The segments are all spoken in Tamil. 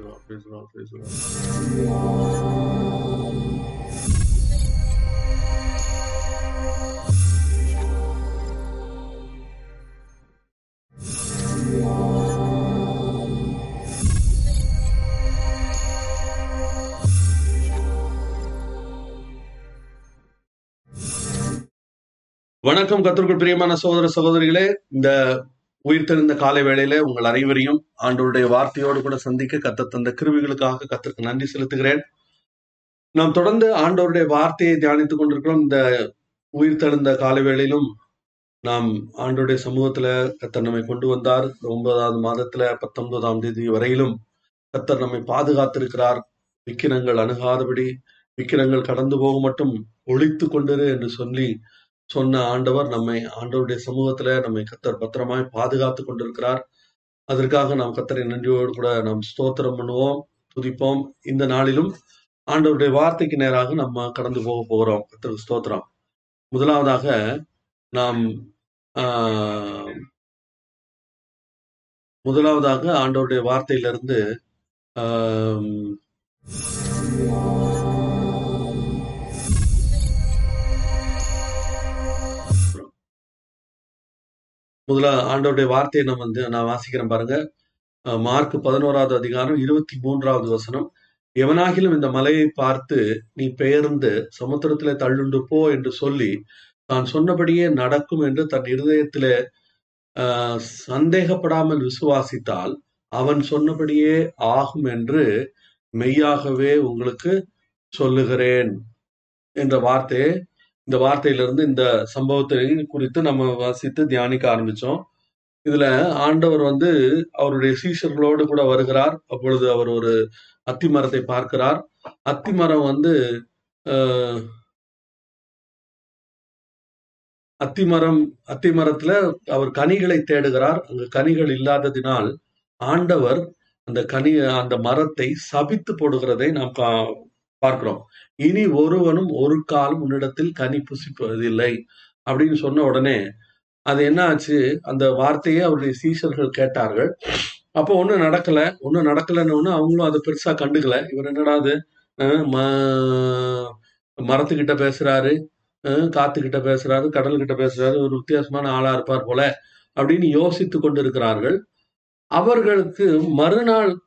the Lord, praise the Lord, praise the Lord. வணக்கம் கத்திற்குள் பிரியமான சகோதர சகோதரிகளே இந்த உயிர்த்தெழுந்த காலை வேளையில உங்கள் அனைவரையும் ஆண்டவருடைய வார்த்தையோடு கூட சந்திக்க கத்த தந்த கிருவிகளுக்காக கத்திற்கு நன்றி செலுத்துகிறேன். நாம் தொடர்ந்து ஆண்டவருடைய வார்த்தையை தியானித்துக் கொண்டிருக்கிறோம். இந்த உயிர்த்தெழுந்த காலை வேளையிலும் நாம் ஆண்டோடைய சமூகத்துல கத்தர் நம்மை கொண்டு வந்தார். ஒன்பதாவது மாதத்துல பத்தொன்பதாம் தேதி வரையிலும் கத்தர் நம்மை பாதுகாத்திருக்கிறார். விக்கிரங்கள் அணுகாதபடி விக்கிரங்கள் கடந்து போக மட்டும் ஒழித்து கொண்டிரு என்று சொல்லி சொன்ன ஆண்டவர் நம்மை ஆண்டவருடைய சமூகத்துல நம்மை கத்தர் பத்திரமாய் பாதுகாத்து கொண்டிருக்கிறார். அதற்காக நாம் கத்தரை நன்றியோடு கூட நாம் ஸ்தோத்திரம் பண்ணுவோம் துதிப்போம். இந்த நாளிலும் ஆண்டவருடைய வார்த்தைக்கு நேராக நம்ம கடந்து போக போகிறோம். கத்தருக்கு ஸ்தோத்திரம். முதலாவதாக நாம் ஆஹ், முதலாவதாக ஆண்டவருடைய வார்த்தையிலிருந்து ஆஹ் முதல்ல ஆண்டவருடைய வார்த்தையை நம்ம வந்து நான் வாசிக்கிறேன் பாருங்க. மார்க் பதினோராவது அதிகாரம் இருபத்தி மூன்றாவது வசனம். எவனாகிலும் இந்த மலையை பார்த்து நீ பெயர்ந்து சமுத்திரத்திலே தள்ளுண்டு போ என்று சொல்லி தான் சொன்னபடியே நடக்கும் என்று தன் இருதயத்திலே ஆஹ், சந்தேகப்படாமல் விசுவாசித்தால் அவன் சொன்னபடியே ஆகும் என்று மெய்யாகவே உங்களுக்கு சொல்லுகிறேன். என்ற வார்த்தையை இந்த வார்த்தையிலிருந்து இந்த சம்பவத்தை குறித்து நம்ம வாசித்து தியானிக்க ஆரம்பிச்சோம். இதுல ஆண்டவர் வந்து அவருடைய சீஷர்களோடு கூட வருகிறார். அப்பொழுது அவர் ஒரு அத்தி மரத்தை பார்க்கிறார். அத்தி மரம் வந்து அஹ், அத்தி மரம் அத்தி மரத்துல அவர் கனிகளை தேடுகிறார். அங்கு கனிகள் இல்லாததினால் ஆண்டவர் அந்த கனி அந்த மரத்தை சபித்து போடுகிறதை நாம் கா- பார்க்கிறோம். இனி ஒருவனும் ஒரு காலம் உன்னிடத்தில் கனி புசிப்பதில்லை. அப்படின்னு சொன்ன உடனே அது என்ன ஆச்சு? அந்த வார்த்தையை அவருடைய சீசர்கள் கேட்டார்கள். அப்போ ஒன்றும் நடக்கல. ஒன்றும் நடக்கலன்னு ஒன்று அவங்களும் அதை பெருசா கண்டுக்கல. இவர் என்னடாது ம- மரத்துக்கிட்ட பேசுறாரு. காத்துக்கிட்ட பேசுறாரு. கடல்கிட்ட பேசுறாரு. ஒரு வித்தியாசமான ஆளா இருப்பார் போல அப்படின்னு யோசித்து கொண்டிருக்கிறார்கள். அவர்களுக்கு மறுநாள்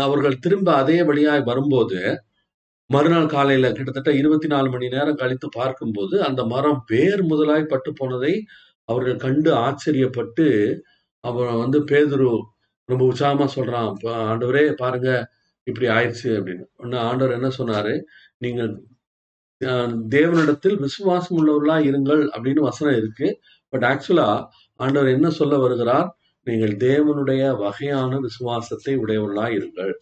அவர்கள் திரும்ப அதே வழியாய் வரும்போது மறுநாள் காலையில கிட்டத்தட்ட இருபத்தி நாலு மணி நேரம் கழித்து பார்க்கும்போது அந்த மரம் வேர் முதலாய் பட்டு போனதை அவர்கள் கண்டு ஆச்சரியப்பட்டு அவன் வந்து பேதுரு ரொம்ப உற்சாகமா சொல்றான் ஆண்டவரே பாருங்க இப்படி ஆயிடுச்சு அப்படின்னு. ஒன்னு ஆண்டவர் என்ன சொன்னாரு? நீங்கள் அஹ், தேவனிடத்தில் விசுவாசம் உள்ளவர்களா இருங்கள் அப்படின்னு வசனம் இருக்கு. பட் ஆக்சுவலா ஆண்டவர் என்ன சொல்ல வருகிறார்? நீங்கள் தேவனுடைய வகையான விசுவாசத்தை உடையவர்களா இருங்கள்.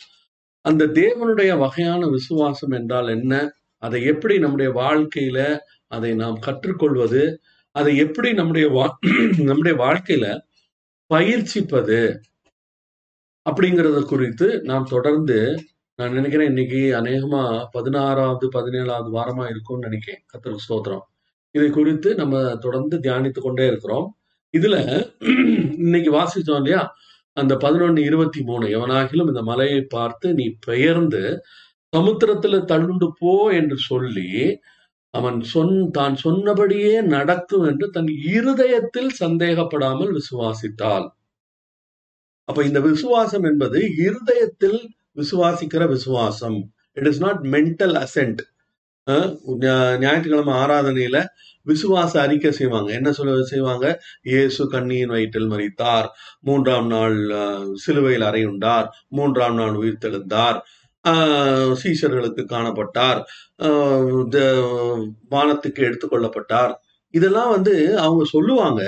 அந்த தேவனுடைய வகையான விசுவாசம் என்றால் என்ன? அதை எப்படி நம்முடைய வாழ்க்கையில அதை நாம் கற்றுக்கொள்வது? அதை எப்படி நம்முடைய வா- நம்முடைய வாழ்க்கையில பயிற்சிப்பது? அப்படிங்கறது குறித்து நாம் தொடர்ந்து நான் நினைக்கிறேன் இன்னைக்கு அநேகமா பதினாறாவது பதினேழாவது வாரமா இருக்கும்னு நினைக்கிறேன். கத்திர ஸ்தோத்திரம். இதை குறித்து நம்ம தொடர்ந்து தியானித்து கொண்டே இருக்கிறோம். இதுல இன்னைக்கு வாசிச்சோம் இல்லையா? அந்த பதினொன்னு இருபத்தி மூணு எவனாகிலும் இந்த மலையை பார்த்து நீ பெயர்ந்து சமுத்திரத்துல தள்ளுண்டு போ என்று சொல்லி அவன் சொன் தான் சொன்னபடியே நடக்கும் என்று தன் இருதயத்தில் சந்தேகப்படாமல் விசுவாசித்தாள். அப்ப இந்த விசுவாசம் என்பது இருதயத்தில் விசுவாசிக்கிற விசுவாசம். It is not mental assent ஞாயிற்றுக்கிழமை ஆராதனையில விசுவாச அறிக்கை செய்வாங்க. என்ன சொல்ல செய்வாங்க? இயேசு கண்ணியின் வயிற்றில் மறித்தார் மூன்றாம் நாள் சிலுவையில் அறையுண்டார் மூன்றாம் நாள் உயிர்த்தெழுந்தார் ஆஹ், சீஷர்களுக்கு காணப்பட்டார். ஆஹ், த- வானத்துக்கு எடுத்துக்கொள்ளப்பட்டார் இதெல்லாம் வந்து அவங்க சொல்லுவாங்க.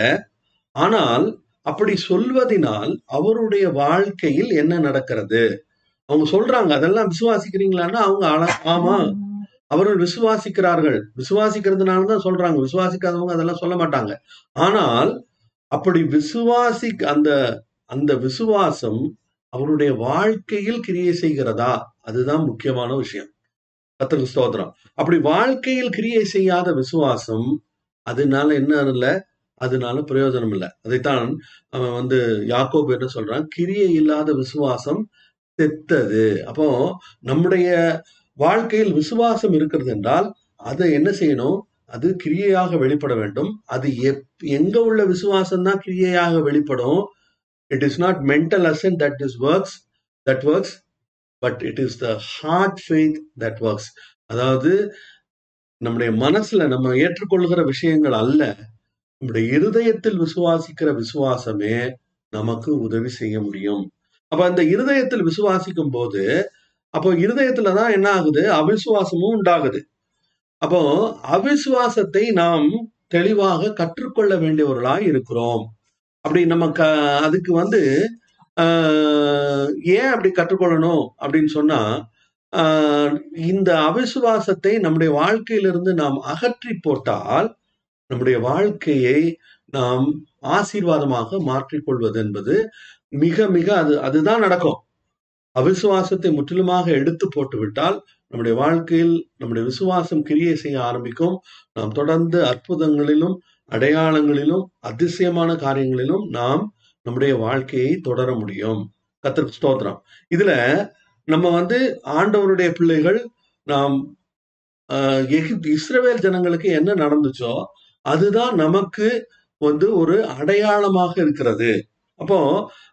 ஆனால் அப்படி சொல்வதினால் அவருடைய வாழ்க்கையில் என்ன நடக்கிறது? அவங்க சொல்றாங்க. அதெல்லாம் விசுவாசிக்கிறீங்களான்னா அவங்க ஆமா. அவர்கள் விசுவாசிக்கிறார்கள். விசுவாசிக்கிறதுனால தான் சொல்றாங்க. விசுவாசிக்காதவங்க அதெல்லாம் சொல்ல மாட்டாங்க. ஆனால் அப்படி விசுவாசி அந்த அந்த விசுவாசம் அவருடைய வாழ்க்கையில் கிரியை செய்கிறதா? அதுதான் முக்கியமான விஷயம். கத்தருக்கு ஸ்தோத்திரம். அப்படி வாழ்க்கையில் கிரியை செய்யாத விசுவாசம் அதனால என்ன இல்லை. அதனால பிரயோஜனம் இல்லை. அதைத்தான் அவன் வந்து யாக்கோபு என்ன சொல்றான்? கிரியை இல்லாத விசுவாசம் செத்தது. அப்போ நம்முடைய வாழ்க்கையில் விசுவாசம் இருக்கிறது என்றால் அதை என்ன செய்யணும்? அது கிரியையாக வெளிப்பட வேண்டும். அது எப்- எங்க உள்ள விசுவாசம் தான் கிரியையாக வெளிப்படும். It is not mental assent that is works that works but it is the heart faith that works அதாவது நம்முடைய மனசுல நம்ம ஏற்றுக்கொள்கிற விஷயங்கள் அல்ல. நம்முடைய இருதயத்தில் விசுவாசிக்கிற விசுவாசமே நமக்கு உதவி செய்ய முடியும். அப்ப அந்த இருதயத்தில் விசுவாசிக்கும் போது அப்போ இருதயத்துல தான் என்ன ஆகுது? அவிசுவாசமும் உண்டாகுது. அப்போ அவிசுவாசத்தை நாம் தெளிவாக கற்றுக்கொள்ள வேண்டியவர்களாய் இருக்கிறோம். அப்படி நம்ம க அதுக்கு வந்து ஏன் அப்படி கற்றுக்கொள்ளணும் அப்படின்னு சொன்னா இந்த அவிசுவாசத்தை நம்முடைய வாழ்க்கையிலிருந்து நாம் அகற்றி போட்டால் நம்முடைய வாழ்க்கையை நாம் ஆசீர்வாதமாக மாற்றிக்கொள்வது என்பது மிக மிக அது அதுதான் நடக்கும். அவிசுவாசத்தை முற்றிலுமாக எடுத்து போட்டுவிட்டால் நம்முடைய வாழ்க்கையில் நம்முடைய விசுவாசம் கிரியை செய்ய ஆரம்பிக்கும். நாம் தொடர்ந்து அற்புதங்களிலும் அடையாளங்களிலும் அதிசயமான காரியங்களிலும் நாம் நம்முடைய வாழ்க்கையை தொடர முடியும். கத்திர ஸ்தோத்திரம். இதுல நம்ம வந்து ஆண்டவருடைய பிள்ளைகள் நாம் ஆஹ், எகிப்து இஸ்ரவேல் ஜனங்களுக்கு என்ன நடந்துச்சோ அதுதான் நமக்கு வந்து ஒரு அடையாளமாக இருக்கிறது. அப்போ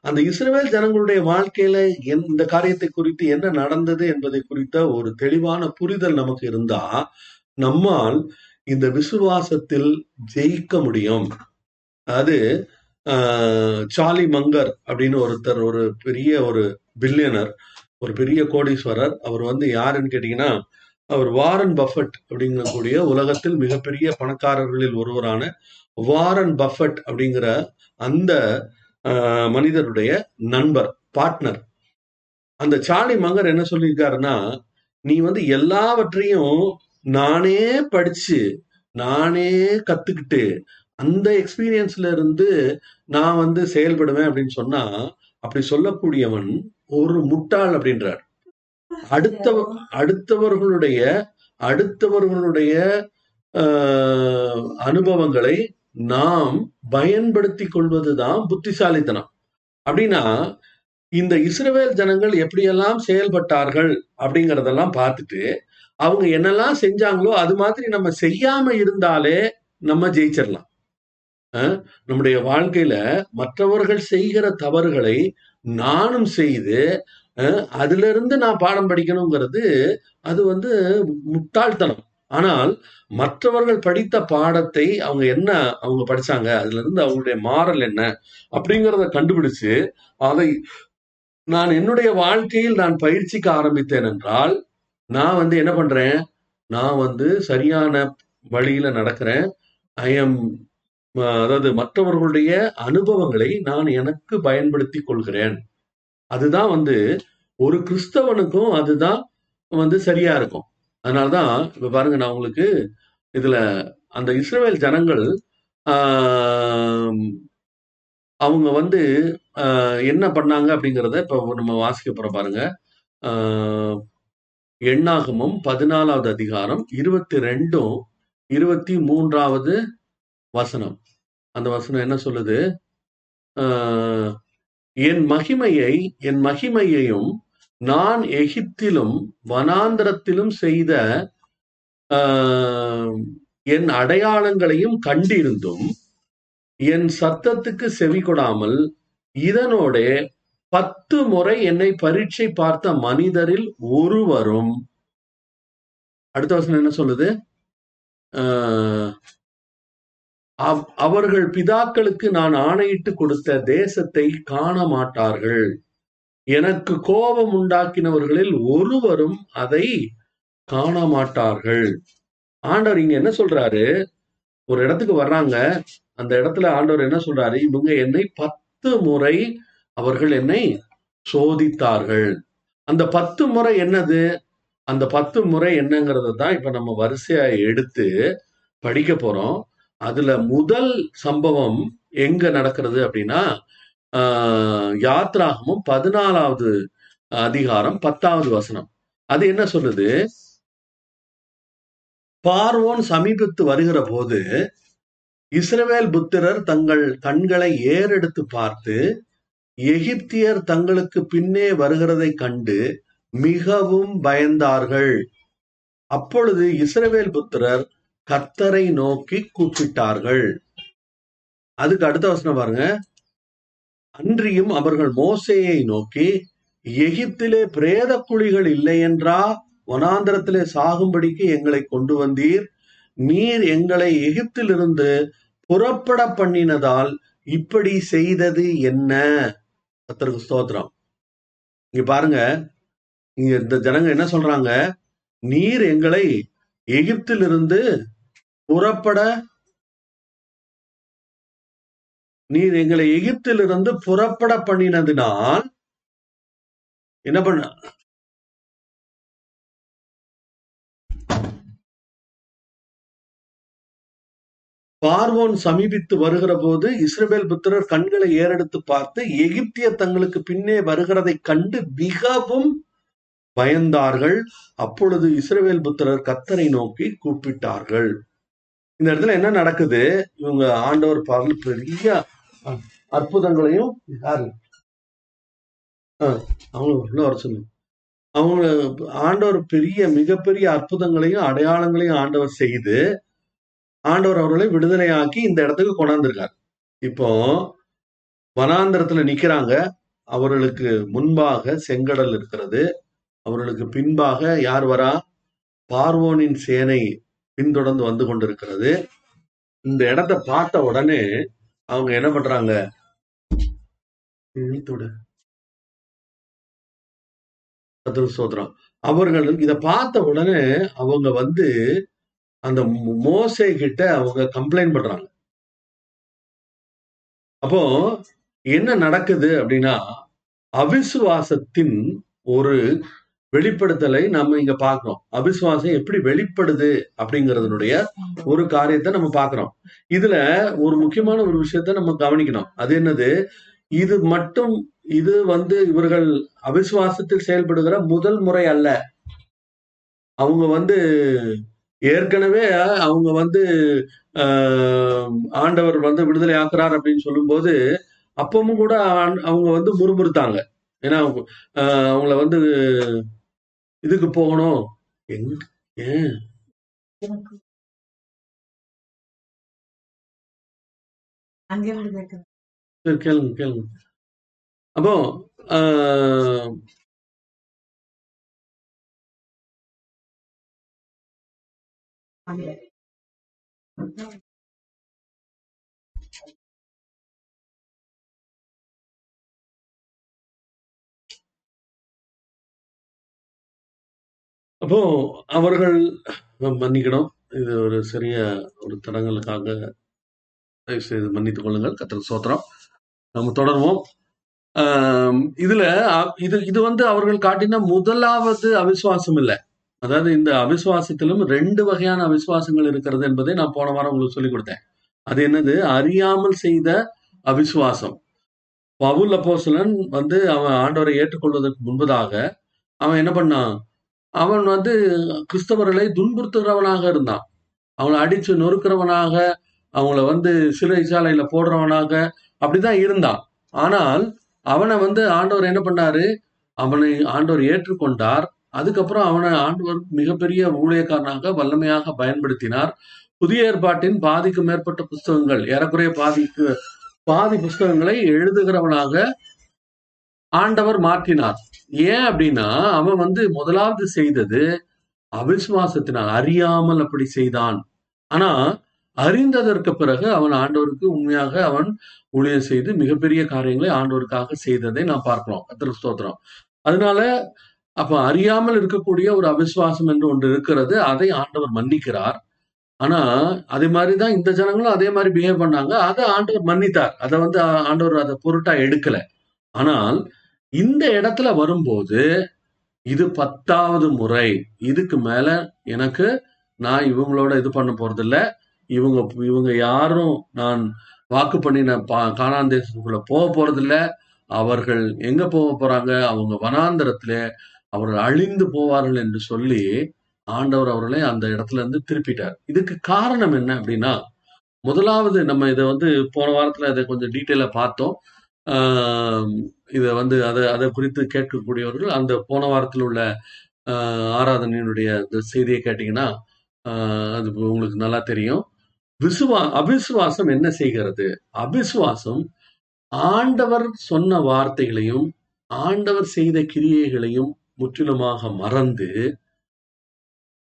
அந்த இஸ்ரேல் ஜனங்களுடைய வாழ்க்கையில என்- இந்த காரியத்தை குறித்து என்ன நடந்தது என்பதை குறித்த ஒரு தெளிவான புரிதல் நமக்கு இருந்தா நம்மால் இந்த விசுவாசத்தில் ஜெயிக்க முடியும். அது ஆஹ், சார்லி மங்கர் அப்படின்னு ஒருத்தர் ஒரு பெரிய ஒரு பில்லியனர் ஒரு பெரிய கோடீஸ்வரர் அவர் வந்து யாருன்னு கேட்டீங்கன்னா அவர் வாரன் பஃபட் அப்படிங்கக்கூடிய உலகத்தில் மிகப்பெரிய பணக்காரர்களில் ஒருவரான வாரன் பஃபட் அப்படிங்கிற அந்த மனிதருடைய நண்பர் பார்ட்னர் அந்த சார்லி மங்கர் என்ன சொல்லியிருக்காருன்னா நீ வந்து எல்லாவற்றையும் நானே படிச்சு நானே கத்துக்கிட்டு அந்த எக்ஸ்பீரியன்ஸ்ல இருந்து நான் வந்து செயல்படுவேன் அப்படின்னு சொன்னா அப்படி சொல்லக்கூடியவன் ஒரு முட்டாள் அப்படின்றார். அடுத்த அடுத்தவர்களுடைய அடுத்தவர்களுடைய ஆஹ், அனுபவங்களை நாம் பயன்படுத்தி கொள்வதுதான் புத்திசாலித்தனம். அப்படின்னா இந்த இஸ்ரவேல் ஜனங்கள் எப்படியெல்லாம் செயல்பட்டார்கள் அப்படிங்கறதெல்லாம் பார்த்துட்டு அவங்க என்னெல்லாம் செஞ்சாங்களோ அது மாதிரி நம்ம செய்யாம இருந்தாலே நம்ம ஜெயிச்சிடலாம். நம்முடைய வாழ்க்கையில மற்றவர்கள் செய்கிற தவறுகளை நானும் செய்து அஹ், அதுல இருந்து நான் பாடம் படிக்கணுங்கிறது அது வந்து முட்டாள்தனம். ஆனால் மற்றவர்கள் படித்த பாடத்தை அவங்க என்ன அவங்க படிச்சாங்க? அதுல இருந்து அவங்களுடைய மாறல் என்ன? அப்படிங்கிறத கண்டுபிடிச்சு அதை நான் என்னுடைய வாழ்க்கையில் நான் பயிற்சிக்க ஆரம்பித்தேன் என்றால் நான் வந்து என்ன பண்றேன்? நான் வந்து சரியான வழியில நடக்கிறேன். ஐ எம் அதாவது மற்றவர்களுடைய அனுபவங்களை நான் எனக்கு பயன்படுத்தி கொள்கிறேன். அதுதான் வந்து ஒரு கிறிஸ்தவனுக்கும் அதுதான் வந்து சரியா இருக்கும். அதனால்தான் இப்ப பாருங்க நான் உங்களுக்கு இதுல அந்த இஸ்ரேல் ஜனங்கள் அவங்க வந்து என்ன பண்ணாங்க அப்படிங்கிறத இப்ப நம்ம வாசிக்க போறோம் பாருங்க. எண்ணாகமும் பதினாலாவது அதிகாரம் இருபத்தி ரெண்டும் இருபத்தி மூன்றாவது வசனம். அந்த வசனம் என்ன சொல்லுது? என் மகிமையை என் மகிமையையும் நான் எகிப்திலும் வனாந்தரத்திலும் செய்த ஆஹ், என் அடையாளங்களையும் கண்டிருந்தும் என் சத்தத்துக்கு செவி கொடாமல் இதனோட பத்து முறை என்னை பரீட்சை பார்த்த மனிதரில் ஒருவரும் அடுத்த வசனம் என்ன சொல்லுது? ஆஹ், அவ்- அவர்கள் பிதாக்களுக்கு நான் ஆணையிட்டு கொடுத்த தேசத்தை காண மாட்டார்கள் எனக்கு கோபம் உண்டாக்கினவர்களில் ஒருவரும் அதை காண மாட்டார்கள் ஆண்டவர் இங்க என்ன சொல்றாரு? ஒரு இடத்துக்கு வர்றாங்க. அந்த இடத்துல ஆண்டவர் என்ன சொல்றாரு? இவங்க என்னை பத்து முறை அவர்கள் என்னை சோதித்தார்கள். அந்த பத்து முறை என்னது? அந்த பத்து முறை என்னங்கிறத தான் இப்ப நம்ம வரிசையா எடுத்து படிக்க போறோம். அதுல முதல் சம்பவம் எங்க நடக்கிறது அப்படின்னா யாத்ராகமும் பதினாலாவது அதிகாரம் பத்தாவது வசனம். அது என்ன சொல்லுது? பார்வோன் சமீபத்து வருகிற போது இஸ்ரவேல் புத்திரர் தங்கள் கண்களை ஏறெடுத்து பார்த்து எகிப்தியர் தங்களுக்கு பின்னே வருகிறதை கண்டு மிகவும் பயந்தார்கள். அப்பொழுது இஸ்ரவேல் புத்திரர் கர்த்தரை நோக்கி கூப்பிட்டார்கள். அதுக்கு அடுத்த வசனம் பாருங்க. அன்றியும் அவர்கள் மோசையை நோக்கி எகிப்திலே பிரேத குழிகள் இல்லை என்றா வனாந்திரத்திலே சாகும்படிக்கு எங்களை கொண்டு வந்தீர். நீர் எங்களை எகிப்திலிருந்து புறப்பட பண்ணினதால் இப்படி செய்தது என்ன? கர்த்தருக்கு ஸ்தோத்திரம். இங்க பாருங்க இங்க இந்த ஜனங்க என்ன சொல்றாங்க? நீர் எங்களை எகிப்திலிருந்து புறப்பட நீர் எங்களை எகிப்திலிருந்து புறப்பட பண்ணினதினால் என்ன பண்ண பார்வோன் சமீபித்து வருகிற போது இஸ்ரேல் புத்திரர் கண்களை ஏறெடுத்து பார்த்து எகிப்திய தங்களுக்கு பின்னே வருகிறதை கண்டு மிகவும் பயந்தார்கள். அப்பொழுது இஸ்ரேல் புத்திரர் கத்தரை நோக்கி கூப்பிட்டார்கள். இந்த இடத்துல என்ன நடக்குது? இவங்க ஆண்டவர் பாடல் பெரிய அற்புதங்களையும் யாரு? அவங்க உள்ள வர சொல்லுங்க அவங்க ஆண்டவர் பெரிய மிகப்பெரிய அற்புதங்களையும் அடையாளங்களையும் ஆண்டவர் செய்து ஆண்டவர் அவர்களை விடுதலையாக்கி இந்த இடத்துக்கு கொண்டாந்துருக்காரு இப்போ வனாந்திரத்துல நிக்கிறாங்க. அவர்களுக்கு முன்பாக செங்கடல் இருக்கிறது. அவர்களுக்கு பின்பாக யார் வரா? பார்வோனின் சேனை பின்தொடர்ந்து வந்து கொண்டிருக்கிறது. இந்த இடத்தை பார்த்த உடனே அவங்க என்ன பண்றாங்க? இழுத்துடு. அவர்கள் இத பார்த்த உடனே அவங்க வந்து அந்த மோசை கிட்ட அவங்க கம்ப்ளைண்ட் பண்றாங்க. அப்போ என்ன நடக்குது அப்படின்னா அவிசுவாசத்தின் ஒரு வெளிப்படுத்தலை நம்ம இங்க பாக்குறோம் அவிசுவாசம் எப்படி வெளிப்படுது அப்படிங்கறதனுடைய ஒரு காரியத்தை நம்ம பாக்குறோம் இதுல ஒரு முக்கியமான ஒரு விஷயத்த நம்ம கவனிக்கணும். அது என்னது? இது மட்டும் இது வந்து இவர்கள் அவிசுவாசத்தில் செயல்படுகிற முதல் முறை அல்ல. அவங்க வந்து ஏற்கனவே அவங்க வந்து ஆஹ், ஆண்டவர் வந்து விடுதலை ஆக்குறார் அப்படின்னு சொல்லும்போது அப்பவும் கூட அவங்க வந்து முறுமுறுத்தாங்க. ஏன்னா அவங்க, ஆஹ், அவங்கள வந்து இதுக்கு போகணும். எங்க ஏன்? சரி கேளுங்க கேளுங்க. அப்போ அப்போ அவர்கள் மன்னிக்கணும். இது ஒரு சிறிய ஒரு தடங்களுக்காக செய்து மன்னித்துக் கொள்ளுங்கள். கத்திர சோத்திரம் நம்ம தொடருவோம். இதுல இது இது வந்து அவர்கள் காட்டின முதலாவது அவிசுவாசம் இல்லை. அதாவது இந்த அவிசுவாசத்திலும் ரெண்டு வகையான அவிசுவாசங்கள் இருக்கிறது என்பதை நான் போன வாரம் உங்களுக்கு சொல்லிக் கொடுத்தேன். அது என்னது? அறியாமல் செய்த அவிசுவாசம். பவுல் அப்போசலன் வந்து அவன் ஆண்டவரை ஏற்றுக்கொள்வதற்கு முன்பதாக அவன் என்ன பண்ணான்? அவன் வந்து கிறிஸ்தவர்களை துன்புறுத்துகிறவனாக இருந்தான். அவங்களை அடிச்சு நொறுக்கிறவனாக அவங்கள வந்து சிறை சாலையில போடுறவனாக அப்படிதான் இருந்தான். ஆனால் அவனை வந்து ஆண்டவர் என்ன பண்ணாரு? அவனை ஆண்டவர் ஏற்றுக்கொண்டார். அதுக்கப்புறம் அவனை ஆண்டவர் மிகப்பெரிய ஊழியக்காரனாக வல்லமையாக பயன்படுத்தினார். புதிய ஏற்பாட்டின் பாதிக்கு மேற்பட்ட புஸ்தகங்கள் ஏறக்குறைய பாதிக்கு பாதி புஸ்தகங்களை எழுதுகிறவனாக ஆண்டவர் மாற்றினார். ஏன் அப்படின்னா அவன் வந்து முதலாவது செய்தது அவிசுவாசத்தினால் அறியாமல் அப்படி செய்தான். ஆனா அறிந்ததற்கு பிறகு அவன் ஆண்டவருக்கு உண்மையாக அவன் ஊழியம் செய்து மிகப்பெரிய காரியங்களை ஆண்டவருக்காக செய்ததை நாம் பார்க்கிறோம். கர்த்தருக்கு ஸ்தோத்திரம். அதனால அப்ப அறியாமல் இருக்கக்கூடிய ஒரு அவிஸ்வாசம் என்று ஒன்று இருக்கிறது. அதை ஆண்டவர் மன்னிக்கிறார். ஆனா அதே மாதிரிதான் இந்த ஜனங்களும் அதே மாதிரி பிஹேவ் பண்ணாங்க. அதை ஆண்டவர் மன்னித்தார். அதை வந்து ஆண்டவர் அதை பொருட்டா எடுக்கல. ஆனால் இந்த இடத்துல வரும்போது இது பத்தாவது முறை. இதுக்கு மேல எனக்கு நான் இவங்களோட இது பண்ண போறதில்ல. இவங்க இவங்க யாரும் நான் வாக்கு பண்ணின பா- கானான் தேசத்துக்குள்ள போக போறதில்ல. அவர்கள் எங்க போக போறாங்க? அவங்க வனாந்திரத்துல அவர்கள் அழிந்து போவார்கள் என்று சொல்லி ஆண்டவர் அவர்களை அந்த இடத்துல இருந்து திருப்பிட்டார். இதுக்கு காரணம் என்ன அப்படின்னா முதலாவது நம்ம இதை வந்து போன வாரத்துல இதை கொஞ்சம் டீட்டெயிலா பார்த்தோம். இதை வந்து அதை அதை குறித்து கேட்கக்கூடியவர்கள் அந்த போன வாரத்தில் உள்ள ஆஹ் ஆராதனையினுடைய இந்த செய்தியை கேட்டீங்கன்னா ஆஹ் அது உங்களுக்கு நல்லா தெரியும். விசுவா அபிசுவாசம் என்ன செய்கிறது? அபிசுவாசம் ஆண்டவர் சொன்ன வார்த்தைகளையும் ஆண்டவர் செய்த கிரியைகளையும் முற்றிலுமாக மறந்து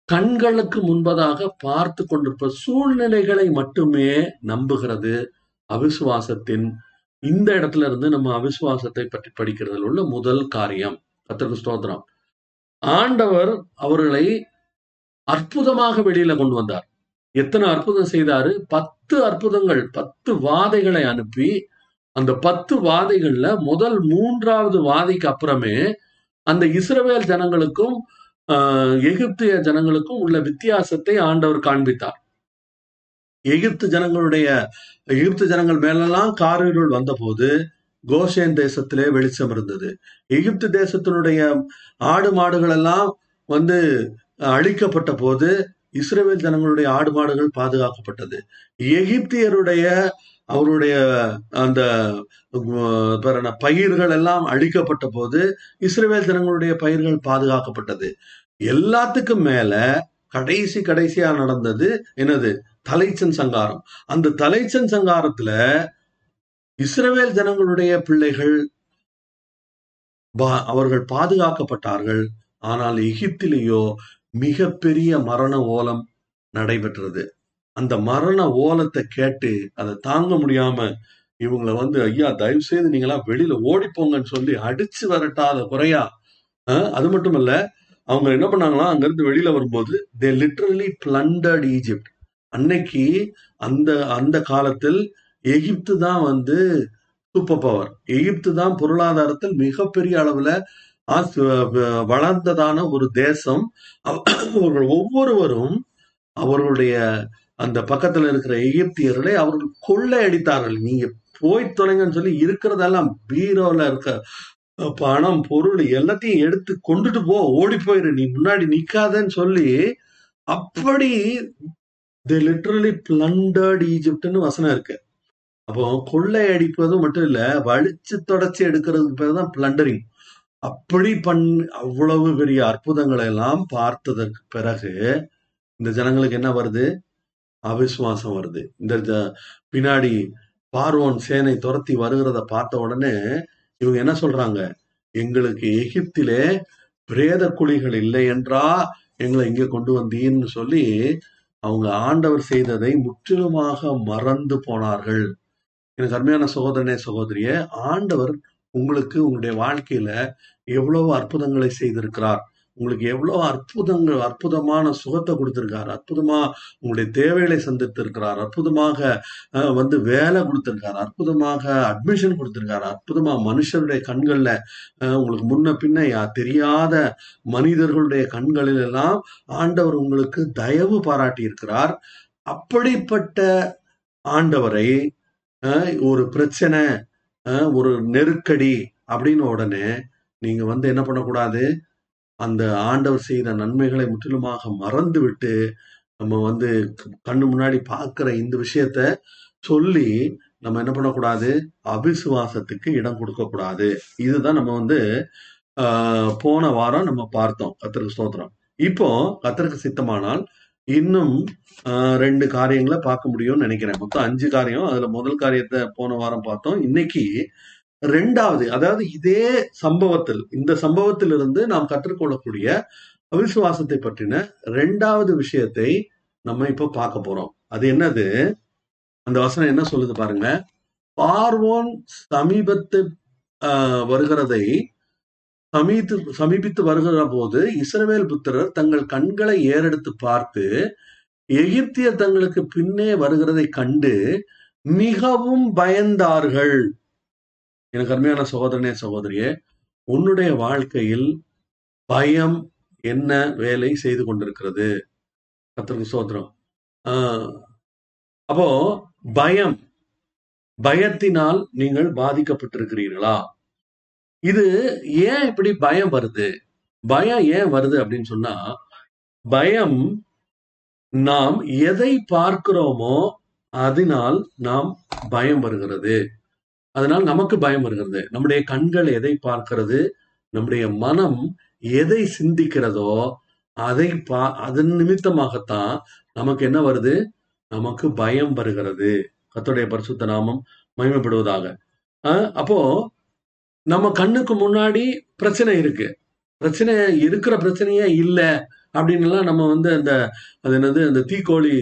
கண்களுக்கு முன்பதாக பார்த்து கொண்டிருப்ப சூழ்நிலைகளை மட்டுமே நம்புகிறது அவிசுவாசத்தின் இந்த இடத்துல இருந்து நம்ம அவிசுவாசத்தை பற்றி படிக்கிறதுல உள்ள முதல் காரியம் கத்திற்கு ஸ்தோத்திரம். ஆண்டவர் அவர்களை அற்புதமாக வெளியில கொண்டு வந்தார். எத்தனை அற்புதம் செய்தாரு? பத்து அற்புதங்கள் பத்து வாதைகளை அனுப்பி அந்த பத்து வாதைகள்ல முதல் மூன்றாவது வாதைக்கு அப்புறமே அந்த இஸ்ரவேல் ஜனங்களுக்கும் ஆஹ், எகிப்திய ஜனங்களுக்கும் உள்ள வித்தியாசத்தை ஆண்டவர் காண்பித்தார். எகிப்து ஜனங்களுடைய எகிப்து ஜனங்கள் மேலெல்லாம் காரிருள் வந்தபோது கோஷேன் தேசத்திலே வெளிச்சம் இருந்தது. எகிப்து தேசத்தினுடைய ஆடு மாடுகள் எல்லாம் வந்து அழிக்கப்பட்ட போது இஸ்ரேல் ஜனங்களுடைய ஆடு மாடுகள் பாதுகாக்கப்பட்டது. எகிப்தியருடைய அவருடைய அந்த பயிர்கள் எல்லாம் அழிக்கப்பட்ட போது இஸ்ரேல் ஜனங்களுடைய பயிர்கள் பாதுகாக்கப்பட்டது. எல்லாத்துக்கும் மேல கடைசி கடைசியா நடந்தது என்னது? தலைச்சன் சங்காரம். அந்த தலைச்சன் சங்காரத்துல இஸ்ரவேல் ஜனங்களுடைய பிள்ளைகள் அவர்கள் பாதுகாக்கப்பட்டார்கள். ஆனால் எகிப்திலேயோ மிகப்பெரிய மரண ஓலம் நடைபெற்றது. அந்த மரண ஓலத்தை கேட்டு அதை தாங்க முடியாம இவங்களை வந்து ஐயா தயவு செய்து நீங்களா வெளியில ஓடிப்போங்கன்னு சொல்லி அடிச்சு வரட்டாத குறையா? அது மட்டும் இல்ல அவங்க என்ன பண்ணாங்களா அங்கிருந்து வெளியில வரும்போது தே லிட்டரலி பிளண்டர்ட் ஈஜிப்ட் அன்னைக்கு அந்த அந்த காலத்தில் எகிப்து தான் வந்து சூப்பர் பவர் எகிப்து தான் பொருளாதாரத்தில் மிகப்பெரிய அளவுல வ- வளர்ந்ததான ஒரு தேசம். அவர்கள் ஒவ்வொருவரும் அவர்களுடைய அந்த பக்கத்துல இருக்கிற எகிப்தியர்களை அவர்கள் கொள்ளையடித்தார்கள். நீங்க போய் தொலைங்கன்னு சொல்லி இருக்கிறதெல்லாம் பீரோல இருக்க பணம் பொருள் எல்லாத்தையும் எடுத்து கொண்டுட்டு போ ஓடி போயிரு. நீ முன்னாடி நிக்காதன்னு சொல்லி அப்படி தி லிட்ரலி பிளண்டர்ட் ஈஜிப்ட்னு வசனம் இருக்கு. அப்போ கொள்ளை அடிப்பது மட்டும் இல்ல வலிச்சு தொடச்சி எடுக்கிறதுக்கு பேர் தான் பிளண்டரிங் அப்படி பண் அவ்வளவு பெரிய அற்புதங்களை எல்லாம் பார்த்ததற்கு பிறகு இந்த ஜனங்களுக்கு என்ன வருது? அவிசுவாசம் வருது. இந்த பின்னாடி பார்வோன் சேனை துரத்தி வருகிறத பார்த்த உடனே இவங்க என்ன சொல்றாங்க? எங்களுக்கு எகிப்திலே பிரேத குழிகள் இல்லை என்றா எங்களை இங்க கொண்டு வந்தீன்னு சொல்லி அவங்க ஆண்டவர் செய்ததை முற்றிலுமாக மறந்து போனார்கள். எனக்கு அருமையான சகோதரனே சகோதரிய ஆண்டவர் உங்களுக்கு உங்களுடைய வாழ்க்கையில எவ்வளவு அற்புதங்களை செய்திருக்கிறார். உங்களுக்கு எவ்வளவு அற்புதங்கள் அற்புதமான சுகத்தை கொடுத்துருக்காரு. அற்புதமா உங்களுடைய தேவைகளை சந்தித்திருக்கிறார். அற்புதமாக வந்து வேலை கொடுத்துருக்காரு. அற்புதமாக அட்மிஷன் கொடுத்துருக்காரு. அற்புதமா மனுஷருடைய கண்கள்ல உங்களுக்கு முன்ன பின்ன தெரியாத மனிதர்களுடைய கண்களில் எல்லாம் ஆண்டவர் உங்களுக்கு தயவு பாராட்டி இருக்கிறார் அப்படிப்பட்ட ஆண்டவரை ஒரு பிரச்சனை ஒரு நெருக்கடி அப்படின்னு உடனே நீங்க வந்து என்ன பண்ணக்கூடாது? அந்த ஆண்டவர் செய்த நன்மைகளை முற்றிலுமாக மறந்துவிட்டு நம்ம வந்து கண்ணு முன்னாடி பார்க்கிற இந்த விஷயத்த சொல்லி நம்ம என்ன பண்ணக்கூடாது? அபிசுவாசத்துக்கு இடம் கொடுக்கக்கூடாது. இதுதான் நம்ம வந்து ஆஹ், போன வாரம் நம்ம பார்த்தோம். கத்திரிக்கு ஸ்தோத்திரம். இப்போ கத்திரிக்கு சித்தமானால் இன்னும் ஆஹ், ரெண்டு காரியங்களை பார்க்க முடியும்னு நினைக்கிறேன். மொத்தம் அஞ்சு காரியம். அதுல முதல் காரியத்தை போன வாரம் பார்த்தோம். இன்னைக்கு ரெண்டாவது அதாவது இதே சம்பவத்தில் இந்த சம்பவத்திலிருந்து நாம் கற்றுக்கொள்ளக்கூடிய அவிசுவாசத்தை பற்றின ரெண்டாவது விஷயத்தை நம்ம இப்ப பார்க்க போறோம். அது என்னது? அந்த வசனம் என்ன சொல்லுது பாருங்க. பார்வோன் சமீபத்து ஆஹ், வருகிறதை சமீத்து சமீபித்து வருகிற போது இஸ்ரவேல் புத்திரர் தங்கள் கண்களை ஏறெடுத்து பார்த்து எகிப்தியர் தங்களுக்கு பின்னே வருகிறதை கண்டு மிகவும் பயந்தார்கள். எனக்கு அருமையான சகோதரனே சகோதரியே உன்னுடைய வாழ்க்கையில் பயம் என்ன வேலை செய்து கொண்டிருக்கிறது? கத்திரக்கு சோதரம் அப்போ பயம் பயத்தினால் நீங்கள் பாதிக்கப்பட்டிருக்கிறீர்களா? இது ஏன் இப்படி பயம் வருது? பயம் ஏன் வருது அப்படின்னு சொன்னா பயம் நாம் எதை பார்க்கிறோமோ அதனால் நாம் பயம் வருகிறது. அதனால் நமக்கு பயம் வருகிறது. நம்முடைய கண்கள் எதை பார்க்கிறது? நம்முடைய மனம் எதை சிந்திக்கிறதோ அதை பா அதன் நிமித்தமாகத்தான் நமக்கு என்ன வருது? நமக்கு பயம் வருகிறது. கத்துடைய பரிசுத்த நாமம் மகிமைப்படுவதாக. அப்போ நம்ம கண்ணுக்கு முன்னாடி பிரச்சனை இருக்கு. பிரச்சனை இருக்கிற பிரச்சனையே இல்லை அப்படின்னுலாம் நம்ம வந்து அந்த அது என்னது? அந்த தீக்கோழி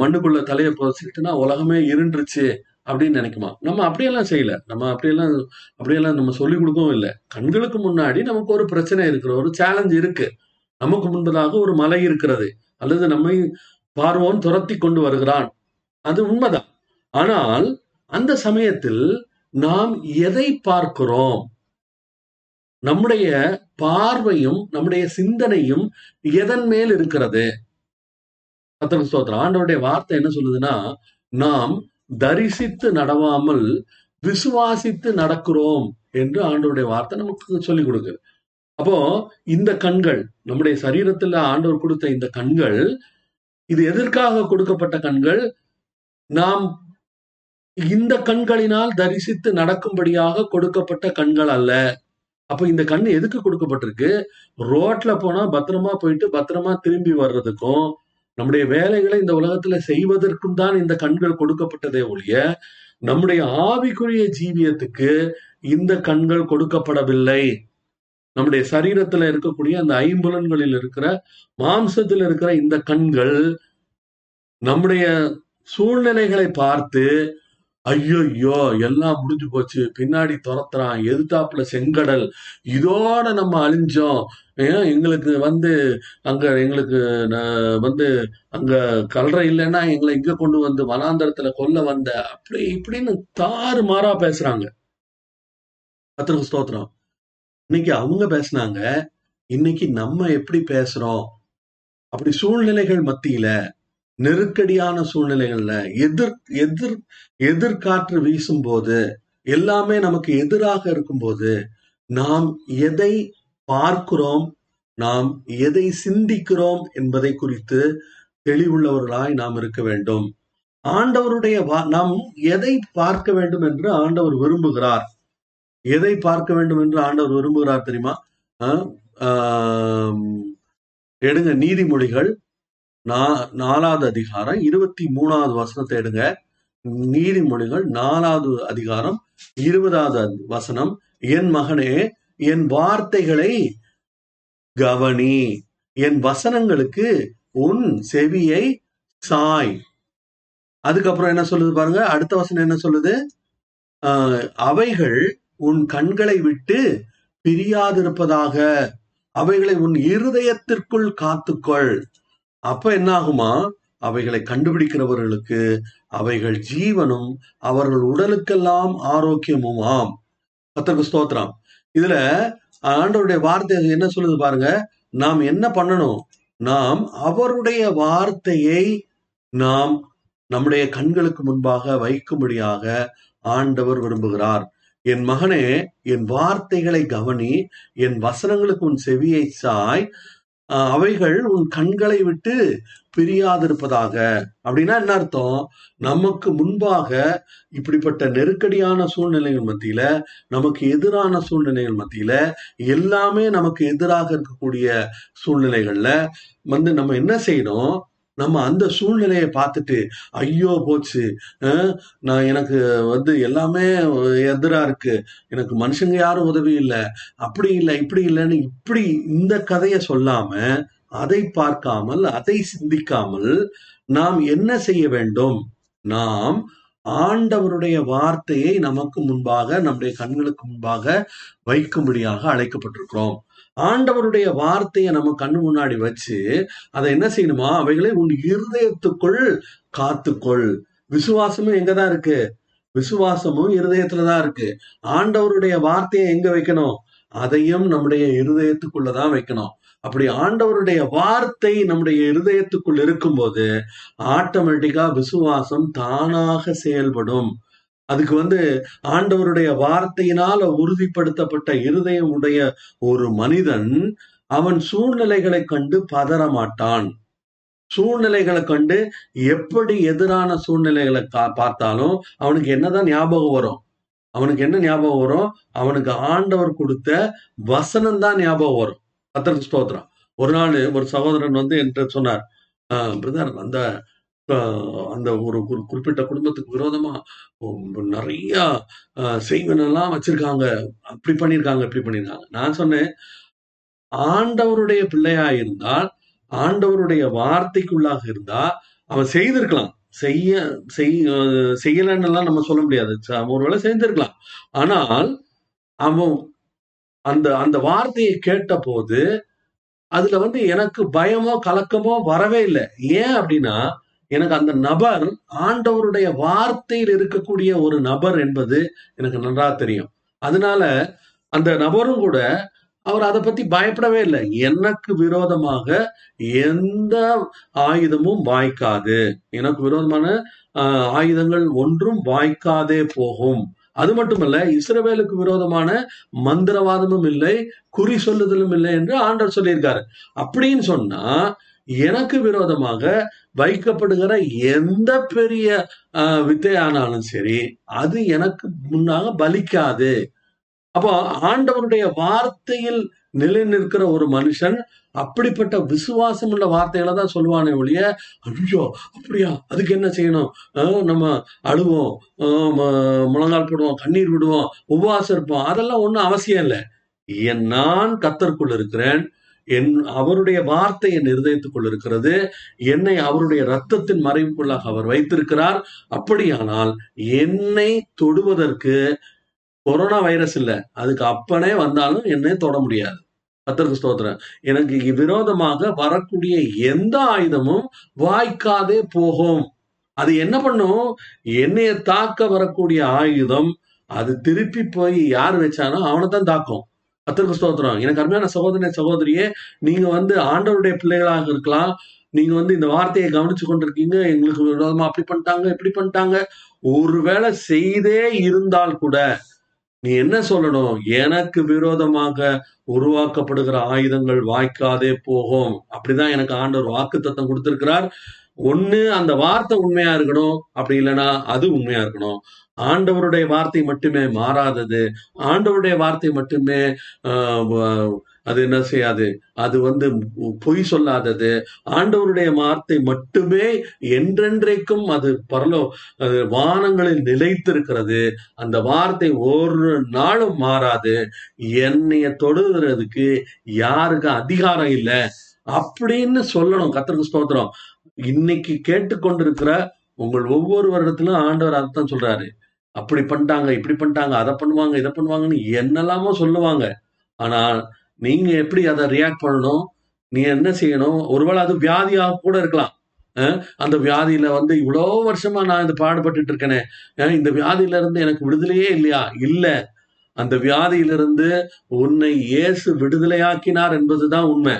மண்ணுக்குள்ள தலையை புதைச்சிக்கிட்டுனா உலகமே இருண்டுருச்சு. அப்படின்னு நினைக்குமா? நம்ம அப்படியெல்லாம் செய்யல. நம்ம அப்படியெல்லாம் அப்படியெல்லாம் நம்ம சொல்லிக் கொடுக்கவும் இல்லை. கண்களுக்கு முன்னாடி நமக்கு ஒரு பிரச்சனை இருக்கிற ஒரு சேலஞ்ச் இருக்கு. நமக்கு முன்பதாக ஒரு மலை இருக்கிறது. அல்லது நம்மை பார்வோன் துரத்தி கொண்டு வருகிறான். அது உண்மைதான். ஆனால் அந்த சமயத்தில் நாம் எதை பார்க்கிறோம்? நம்முடைய பார்வையும் நம்முடைய சிந்தனையும் எதன் மேல் இருக்கிறது? கர்த்தருக்கு ஸ்தோத்திரம். ஆண்டவருடைய வார்த்தை என்ன சொல்லுதுன்னா நாம் தரிசித்து நடவாமல் விசுவாசித்து நடக்கிறோம் என்று ஆண்டவருடைய வார்த்தை நமக்கு சொல்லிக் கொடுக்குது. அப்போ இந்த கண்கள் நம்முடைய சரீரத்துல ஆண்டவர் கொடுத்த இந்த கண்கள் இது எதற்காக கொடுக்கப்பட்ட கண்கள்? நாம் இந்த கண்களினால் தரிசித்து நடக்கும்படியாக கொடுக்கப்பட்ட கண்கள் அல்ல. அப்ப இந்த கண் எதுக்கு கொடுக்கப்பட்டிருக்கு? ரோட்ல போனா பத்திரமா போயிட்டு பத்திரமா திரும்பி வர்றதுக்கும் நம்முடைய வேலைகளை இந்த உலகத்துல செய்வதற்கும் தான் இந்த கண்கள் கொடுக்கப்பட்டதே ஒழிய நம்முடைய ஆவிக்குரிய ஜீவியத்துக்கு இந்த கண்கள் கொடுக்கப்படவில்லை. நம்முடைய சரீரத்துல இருக்கக்கூடிய அந்த ஐம்புலன்களில் இருக்கிற மாம்சத்தில் இருக்கிற இந்த கண்கள் நம்முடைய சூழ்நிலைகளை பார்த்து ஐயோ எல்லாம் முடிஞ்சு போச்சு. பின்னாடி துரத்துறான். எதிர்த்தாப்புல செங்கடல். இதோட நம்ம அழிஞ்சோம். ஏன்? எங்களுக்கு வந்து அங்க எங்களுக்கு ந- வந்து அங்க கல்ற இல்லைன்னா எங்களை இங்க கொண்டு வந்து வனாந்தரத்துல கொல்ல வந்த அப்படி இப்படின்னு தாறு மாறா பேசுறாங்க. கத்திரிக்கு ஸ்தோத்திரம். இன்னைக்கு அவங்க பேசுனாங்க. இன்னைக்கு நம்ம எப்படி பேசுறோம்? அப்படி சூழ்நிலைகள் மத்தியில நெருக்கடியான சூழ்நிலைகள்ல எதிர் எதிர் எதிர்காற்று வீசும்போது எல்லாமே நமக்கு எதிராக இருக்கும்போது நாம் எதை பார்க்கிறோம் நாம் எதை சிந்திக்கிறோம் என்பதை குறித்து தெளிவுள்ளவர்களாய் நாம் இருக்க வேண்டும். ஆண்டவருடைய வா- நாம் எதை பார்க்க வேண்டும் என்று ஆண்டவர் விரும்புகிறார்? எதை பார்க்க வேண்டும் என்று ஆண்டவர் விரும்புகிறார் தெரியுமா? ஆஹ் எடுங்க நீதிமொழிகள் நா- நாலாவது அதிகாரம் இருபத்தி மூணாவது வசனத்தை எடுங்க நீதிமொழிகள் நாலாவது அதிகாரம் இருபதாவது வசனம். என் மகனே என் வார்த்தைகளை கவனி. என் வசனங்களுக்கு உன் செவியை சாய். அதுக்கப்புறம் என்ன சொல்லுது பாருங்க? அடுத்த வசனம் என்ன சொல்லுது? ஆஹ், அவைகள் உன் கண்களை விட்டு பிரியாதிருப்பதாக. அவைகளை உன் இருதயத்திற்குள் காத்துக்கொள். அப்ப என்ன ஆகுமா அவைகளை கண்டுபிடிக்கிறவர்களுக்கு அவைகள் ஜீவனும் அவர்கள் உடலுக்கெல்லாம் ஆரோக்கியமும் ஆம் கத்தருக்கு ஸ்தோத்திரம். இதுல ஆண்டவருடைய வார்த்தை என்ன சொல்லுது பாருங்க? நாம் என்ன பண்ணணும்? நாம் அவருடைய வார்த்தையை நாம் நம்முடைய கண்களுக்கு முன்பாக வைக்கும்படியாக ஆண்டவர் விரும்புகிறார். என் மகனே என் வார்த்தைகளை கவனி என் வசனங்களுக்கு உன் செவியை சாய் அவைகள் உன் கண்களை விட்டு பிரியாதிருப்பதாக. அப்படின்னா என்ன அர்த்தம்? நமக்கு முன்பாக இப்படிப்பட்ட நெருக்கடியான சூழ்நிலைகள் மத்தியில நமக்கு எதிரான சூழ்நிலைகள் மத்தியில எல்லாமே நமக்கு எதிராக இருக்கக்கூடிய சூழ்நிலைகள்ல வந்து நம்ம என்ன செய்யணும்? நம்ம அந்த சூழ்நிலையை பார்த்துட்டு ஐயோ போச்சு. அஹ், நான் எனக்கு வந்து எல்லாமே எதிரா இருக்கு. எனக்கு மனுஷங்க யாரும் உதவி இல்லை. அப்படி இல்லை இப்படி இல்லைன்னு இப்படி இந்த கதையை சொல்லாம அதை பார்க்காமல் அதை சிந்திக்காமல் நாம் என்ன செய்ய வேண்டும்? நாம் ஆண்டவருடைய வார்த்தையை நமக்கு முன்பாக நம்முடைய கண்களுக்கு முன்பாக வைக்கும்படியாக அழைக்கப்பட்டிருக்கிறோம். ஆண்டவருடைய வார்த்தையை நம்ம கண்ணு முன்னாடி வச்சு அதை என்ன செய்யணுமா? அவைகளை உன் இருதயத்துக்குள் காத்துக்கொள். விசுவாசமும் எங்கதான் இருக்கு? விசுவாசமும் இருதயத்துலதான் இருக்கு. ஆண்டவருடைய வார்த்தையை எங்க வைக்கணும்? அதையும் நம்முடைய இருதயத்துக்குள்ளதான் வைக்கணும். அப்படி ஆண்டவருடைய வார்த்தை நம்முடைய இருதயத்துக்குள் இருக்கும்போது ஆட்டோமேட்டிக்கா விசுவாசம் தானாக செயல்படும். அதுக்கு வந்து ஆண்டவருடைய வார்த்தையினால உறுதிப்படுத்தப்பட்ட இருதயம் உடைய ஒரு மனிதன் அவன் சூழ்நிலைகளை கண்டு பதற மாட்டான் சூழ்நிலைகளை கண்டு எப்படி எதிரான சூழ்நிலைகளை கா- பார்த்தாலும் அவனுக்கு என்னதான் ஞாபகம் வரும்? அவனுக்கு என்ன ஞாபகம் வரும்? அவனுக்கு ஆண்டவர் கொடுத்த வசனம் தான் ஞாபகம் வரும். கத்தருக்கு ஸ்தோத்திரம். ஒரு நாள் ஒரு சகோதரன் வந்து என்கிட்ட சொன்னார் பிரதர் அந்த ஆஹ், அந்த ஒரு குறிப்பிட்ட குடும்பத்துக்கு விரோதமா நிறைய ஆஹ், செய்வனெல்லாம் வச்சிருக்காங்க. அப்படி பண்ணியிருக்காங்க இப்படி பண்ணியிருக்காங்க நான் சொன்னேன் ஆண்டவருடைய பிள்ளையா இருந்தால் ஆண்டவருடைய வார்த்தைக்குள்ளாக இருந்தா அவன் செய்திருக்கலாம். செய்ய செய் அஹ் செய்யலைன்னு எல்லாம் நம்ம சொல்ல முடியாது. ஒருவேளை செய்திருக்கலாம். ஆனால் அவன் அந்த அந்த வார்த்தையை கேட்ட போது அதுல வந்து எனக்கு பயமோ கலக்கமோ வரவே இல்லை. ஏன் அப்படின்னா எனக்கு அந்த நபர் ஆண்டவருடைய வார்த்தையில் இருக்கக்கூடிய ஒரு நபர் என்பது எனக்கு நன்றா தெரியும். அதனால அந்த நபரும் கூட அவர் அதை பத்தி பயப்படவே இல்லை. எனக்கு விரோதமாக எந்த ஆயுதமும் வாய்க்காது. எனக்கு விரோதமான ஆயுதங்கள் ஒன்றும் வாய்க்காதே போகும். அது மட்டுமல்ல இஸ்ரவேலுக்கு விரோதமான மந்திரவாதமும் இல்லை குறி சொல்லுதலும் இல்லை என்று ஆண்டவர் சொல்லியிருக்காரு. அப்படின்னு சொன்னா எனக்கு விரோதமாக வைக்கப்படுகிற எந்த பெரிய வித்தையானாலும் சரி அது எனக்கு முன்னாக பலிக்காது. அப்போ ஆண்டவருடைய வார்த்தையில் நிலை நிற்கிற ஒரு மனுஷன் அப்படிப்பட்ட விசுவாசம் உள்ள வார்த்தைகளை தான் சொல்லுவானே ஒழிய ஐயோ அப்படியா? அதுக்கு என்ன செய்யணும்? ஆஹ் நம்ம அழுவோம் முழங்கால் போடுவோம் கண்ணீர் விடுவோம் உபவாசம் இருப்போம். அதெல்லாம் ஒண்ணும் அவசியம் இல்லை. என் நான் கத்தற்குள் இருக்கிறேன். என் அவருடைய வார்த்தை என் இருதயத்துக்குள் இருக்கிறது. என்னை அவருடைய ரத்தத்தின் மறைவுக்குள்ளாக அவர் வைத்திருக்கிறார். அப்படியானால் என்னை தொடுவதற்கு கொரோனா வைரஸ் இல்லை. அதுக்கு அப்பனே வந்தாலும் என்னை தொட முடியாது. கத்தருக்கு ஸ்தோத்திரம். எனக்கு விரோதமாக வரக்கூடிய எந்த ஆயுதமும் வாய்க்காதே போகும். அது என்ன பண்ணும்? என்னைய தாக்க வரக்கூடிய ஆயுதம் அது திருப்பி போய் யார் வச்சானோ அவனை தான் தாக்கும். கத்தருக்கு ஸ்தோத்திரம். எனக்கு அருமையான சகோதரனை சகோதரியே நீங்க வந்து ஆண்டவருடைய பிள்ளைகளாக இருக்கலாம். நீங்க வந்து இந்த வார்த்தையை கவனிச்சு கொண்டிருக்கீங்க. எங்களுக்கு விரோதமா அப்படி பண்ணிட்டாங்க இப்படி பண்ணிட்டாங்க. ஒருவேளை செய்தே இருந்தால் கூட நீ என்ன சொல்லணும்? எனக்கு விரோதமாக உருவாக்கப்படுகிற ஆயுதங்கள் வாய்க்காதே போகும். அப்படிதான் எனக்கு ஆண்டவர் வாக்கு தத்தம் கொடுத்திருக்கிறார். ஒண்ணு அந்த வார்த்தை உண்மையா இருக்கணும். அப்படி இல்லைன்னா அது உண்மையா இருக்கணும். ஆண்டவருடைய வார்த்தை மட்டுமே மாறாதது. ஆண்டவருடைய வார்த்தை மட்டுமே ஆஹ், அது என்ன செய்யாது? அது வந்து பொய் சொல்லாதது. ஆண்டவருடைய வார்த்தை மட்டுமே என்றென்றைக்கும் அது பரலோ அது வானங்களில் நிலைத்திருக்கிறது. அந்த வார்த்தை ஒரு நாளும் மாறாது. என்னைய தொடுகிறதுக்கு யாருக்கு அதிகாரம் இல்லை? அப்படின்னு சொல்லணும். கத்திரக்கு ஸ்தோத்திரம். இன்னைக்கு கேட்டுக்கொண்டிருக்கிற உங்கள் ஒவ்வொரு வருடத்திலும் ஆண்டவர் அதைத்தான் சொல்றாரு. அப்படி பண்ணிட்டாங்க இப்படி பண்ணிட்டாங்க அதை பண்ணுவாங்க இதை பண்ணுவாங்கன்னு என்னெல்லாமோ சொல்லுவாங்க. ஆனா நீங்க எப்படி அதை ரியாக்ட் பண்ணணும்? நீ என்ன செய்யணும்? ஒருவேளை அது வியாதியாக கூட இருக்கலாம். அஹ் அந்த வியாதியில வந்து இவ்வளோ வருஷமா நான் இந்த பாடுபட்டுட்டு இருக்கேனே. இந்த வியாதியில இருந்து எனக்கு விடுதலையே இல்லையா? இல்ல. அந்த வியாதியிலிருந்து உன்னை இயேசு விடுதலையாக்கினார் என்பதுதான் உண்மை.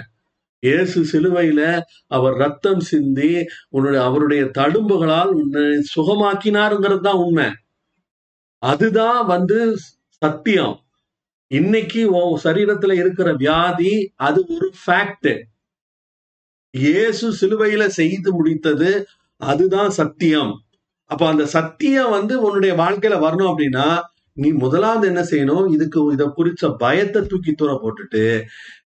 இயேசு சிலுவையில அவர் ரத்தம் சிந்தி உன்னுடைய அவருடைய தடும்புகளால் உன்னை சுகமாக்கினாருங்கிறது தான் உண்மை. அதுதான் வந்து சத்தியம். இன்னைக்கு உன் சரீரத்துல இருக்கிற வியாதி அது ஒரு ஃபேக்ட் இயேசு சிலுவையில செய்து முடித்தது அதுதான் சத்தியம். அப்ப அந்த சத்தியம் வந்து உன்னுடைய வாழ்க்கையில வரணும் அப்படின்னா நீ முதலாவது என்ன செய்யணும்? இதுக்கு இதை குறிச்ச பயத்தை தூக்கி தூர போட்டுட்டு